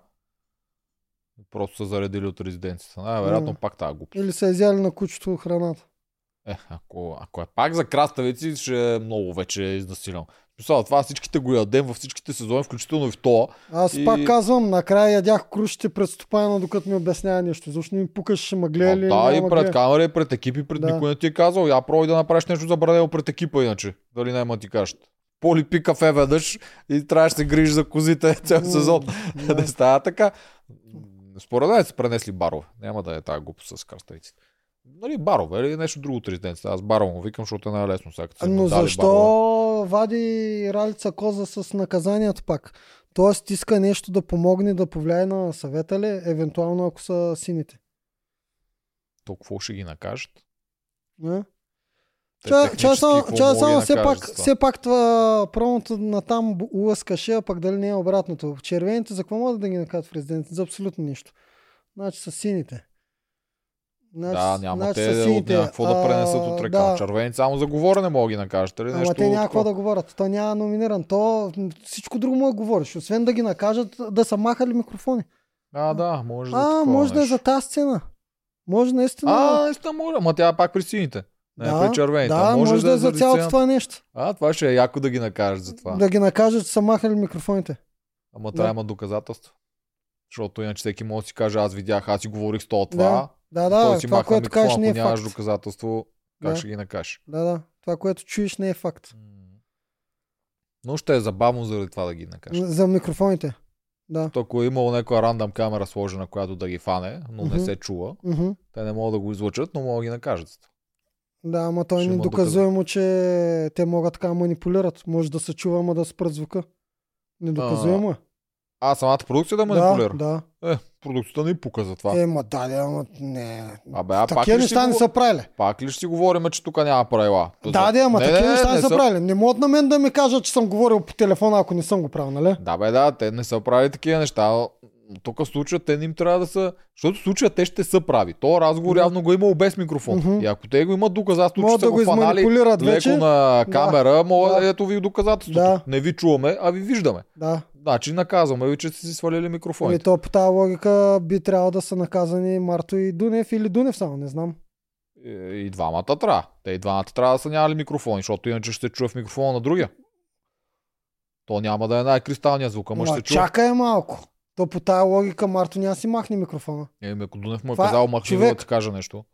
Просто са заредили от резиденцията. Най-вероятно М. пак тази глупост. Или са изяли на кучето храната. Е, ако, ако е пак за краставици, ще е много вече изнасилено. Смисъл, това всичките го ядем във всичките сезони, включително и в това. Аз И- пак казвам, накрая ядях крушите пред стопана, докато ми обяснява нещо. Защо не ми пукаш, ще ме гледа ли? да, и пред гледа? камера, и пред екипи, пред Да. никой не ти е казал. Я пробвай да направиш нещо забранено пред екипа, иначе. Дали няма ти кажат. Поли пи кафе веднъж и трябваше да се грижиш за козите цял сезон. да. не става така. Според мен са пренесли барове. Няма да е тази глупост с краставиците. Нали, барове или нещо друго от резиденцията. Аз барово му викам, защото е най-лесно. Сега, Но защо. Вади Ралица Коза с наказанието пак? Тоест иска нещо да помогне да повлияе на съвета ли, евентуално ако са сините. То какво ще ги накажат? Не? Те Ча, технически ча, само, все пак, това? все пак това промото на там лъскаше, а пак дали не е обратното. Червените за какво могат да ги накажат в резиденцията? За абсолютно нищо. Значи са сините. Значи, Да, няма значи те са от сините. някакво да пренесат от река. Да, Червените само за говорене могат да ги накажат. Или Ама нещо те няма какво да говорят. То няма номиниран. То всичко друго му да говориш. Освен да ги накажат да са махали микрофони. А, да, може да А, може да е нещо. за тази сцена. Може наистина. А, наистина може. Ама тя е пак при сините. Не да, при червените. да, може, може да е за заради цялото сцената. това нещо. А, това ще е яко да ги накажат за това. Да ги накажат, че са махали микрофоните. Ама Да. трябва да има доказателства. Защото иначе всеки може да си каже, аз видях, аз си говорих с това това. Да, той да, си това, маха което микрофона, кажеш не е ако нямаш факт. доказателство, как Да. ще ги накажеш? Да, да. Това, което чуеш не е факт. Но ще е забавно заради това да ги накажеш. За микрофоните. Да. То, ако е имало някоя рандъм камера сложена, която да ги фане, но не се чува, те не могат да го излъчат, но могат да ги накажат. Да, ама той Ще е има недоказуемо, че те могат така да манипулират. Може да се чува, ама да спрат звука. Недоказуемо е. А, самата продукция да Да, манипулира? да. Е, продукцията не пука за това. Е, ма да, да, ама не. Абе, а пак Такива ли, ще неща не го... са правили. пак ли ще си говорим, че тук няма правила? То Да, да, ама такива не, неща не, не са- правили. Не могат на мен да ми кажат, че съм говорил по телефона, ако не съм го правил, нали? Да, бе, да, те не са правили такива неща. Тук случая те не им трябва да са. Защото в случая те ще са прави. То разговор Да. явно го е имало без микрофон. Мгм. И ако те го имат доказателство, че са да го фанали леко вече. на камера, могат, Да. ето ви доказателството. Да. Не ви чуваме, а ви виждаме. Да. Значи наказваме ви, че сте си свалили Ами микрофоните. то по тази логика би трябвало да са наказани Марто и Дунев или Дунев само, не знам. И, и двамата трябва. Те и двамата трябва да са нямали микрофони, защото иначе ще чува в микрофона на другия. То няма да е най-кристалният звук, ама Ма, ще чува. чакай малко. То по тази логика Марто няма си махне микрофона. Еми, ако Дунев му е Това- казал, махни човек- да ти кажа нещо.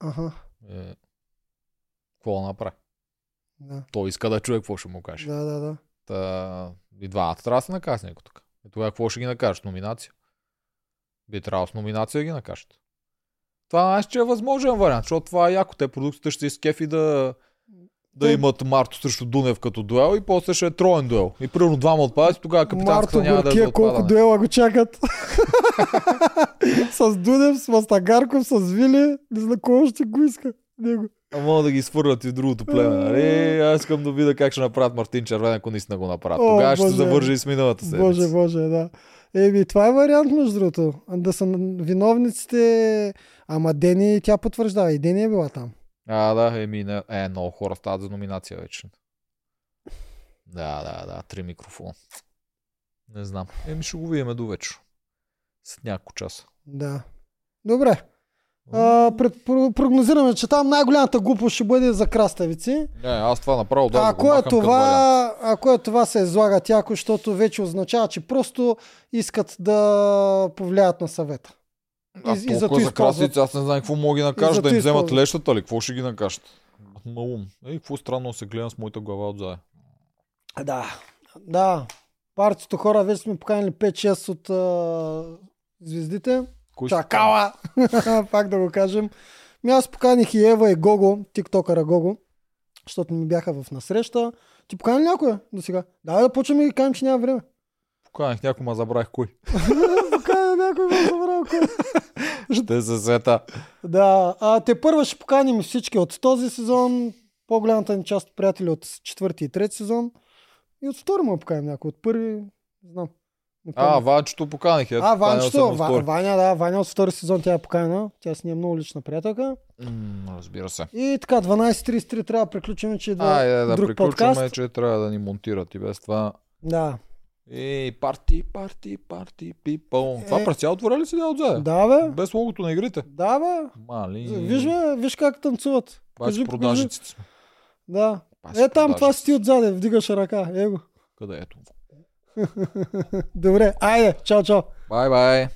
Ага. Е, какво да направи? Да, Той иска да чуе какво ще му каже. да, да. да. Та, и двамата трябва да се накажат някой така. И тогава какво ще ги накажеш? Номинация. Би трябвало с номинация да ги накажат. Това знаеш, че е възможен вариант, защото това е яко. Те продукцията ще изкефи да, да имат Марто срещу Дунев като дуел и после ще е троен дуел. И примерно двама отпадат и тогава капитанската Марто няма да е Горкия, колко дуела го чакат. с Дудев, с Мастагарков, с Вили. Не знам кой ще го иска. Него. А мога да ги свърлят и в другото племе, нали? Аз искам да видя как ще направят Мартин Червен, ако наистина го направят. О, Тогава ще се Боже. завържи и с миналата седмица. Боже, боже, да. Еми, това е вариант, между другото. Да са виновниците. Ама Дени, тя потвърждава. И Дени е била там. А, да, еми, не, е, много хора стават за номинация вече. Да, да, да, три микрофона. Не знам. Еми, ще го видим до вечер. След няколко часа. Да. Добре. А, пред, про- прогнозираме, че там най-голямата глупост ще бъде за краставици. Не, аз това направо да, го ако е, това, ако е това се излага тяко, защото вече означава, че просто искат да повлияят на съвета. А и- и за използват- красици, аз не знам какво мога ги накажа, да им вземат лещата ли, какво ще ги накажат? Маум. Ей, какво странно се гледам с моята глава отзад. Да. Да. Партито хора вече сме поканили 5-6 от а, звездите. Кой Чакала! Пак да го кажем. Ми аз поканих и Ева и Гого, тиктокъра Гого, защото ми бяха в насреща. Ти покани някоя до сега? Да, да почваме и кажем, че няма време. Поканих някой, ма забравих кой. Някой, ме забравя кой. Ще се сета. Да, а, те първа ще поканим всички от този сезон, по-голямата ни част от приятели от четвърти и трети сезон. И от втори му поканим някой, от първи, знам. А. Ванчето поканих. Ето, а, Ванчето, Ва. Ваня, да, Ваня от втори сезон тя е поканена. Тя си ни е много лична приятелка. М, разбира се. И така, 12.33 трябва да приключим, че идва Айде да друг приключваме, подкаст. че трябва да ни монтират и без това. Да. Ей, парти, парти, парти, пипъл. Е. Това през цялото време ли седя отзад? Да, бе. Без логото на игрите. Да, бе. Мали. Виж, бе, виж как танцуват. Паси продажниците сме. Да. Паси Е, там това си ти отзаде, вдигаш ръка. Его. Къде ето? Добре, айде, чао, чао. Бай, бай.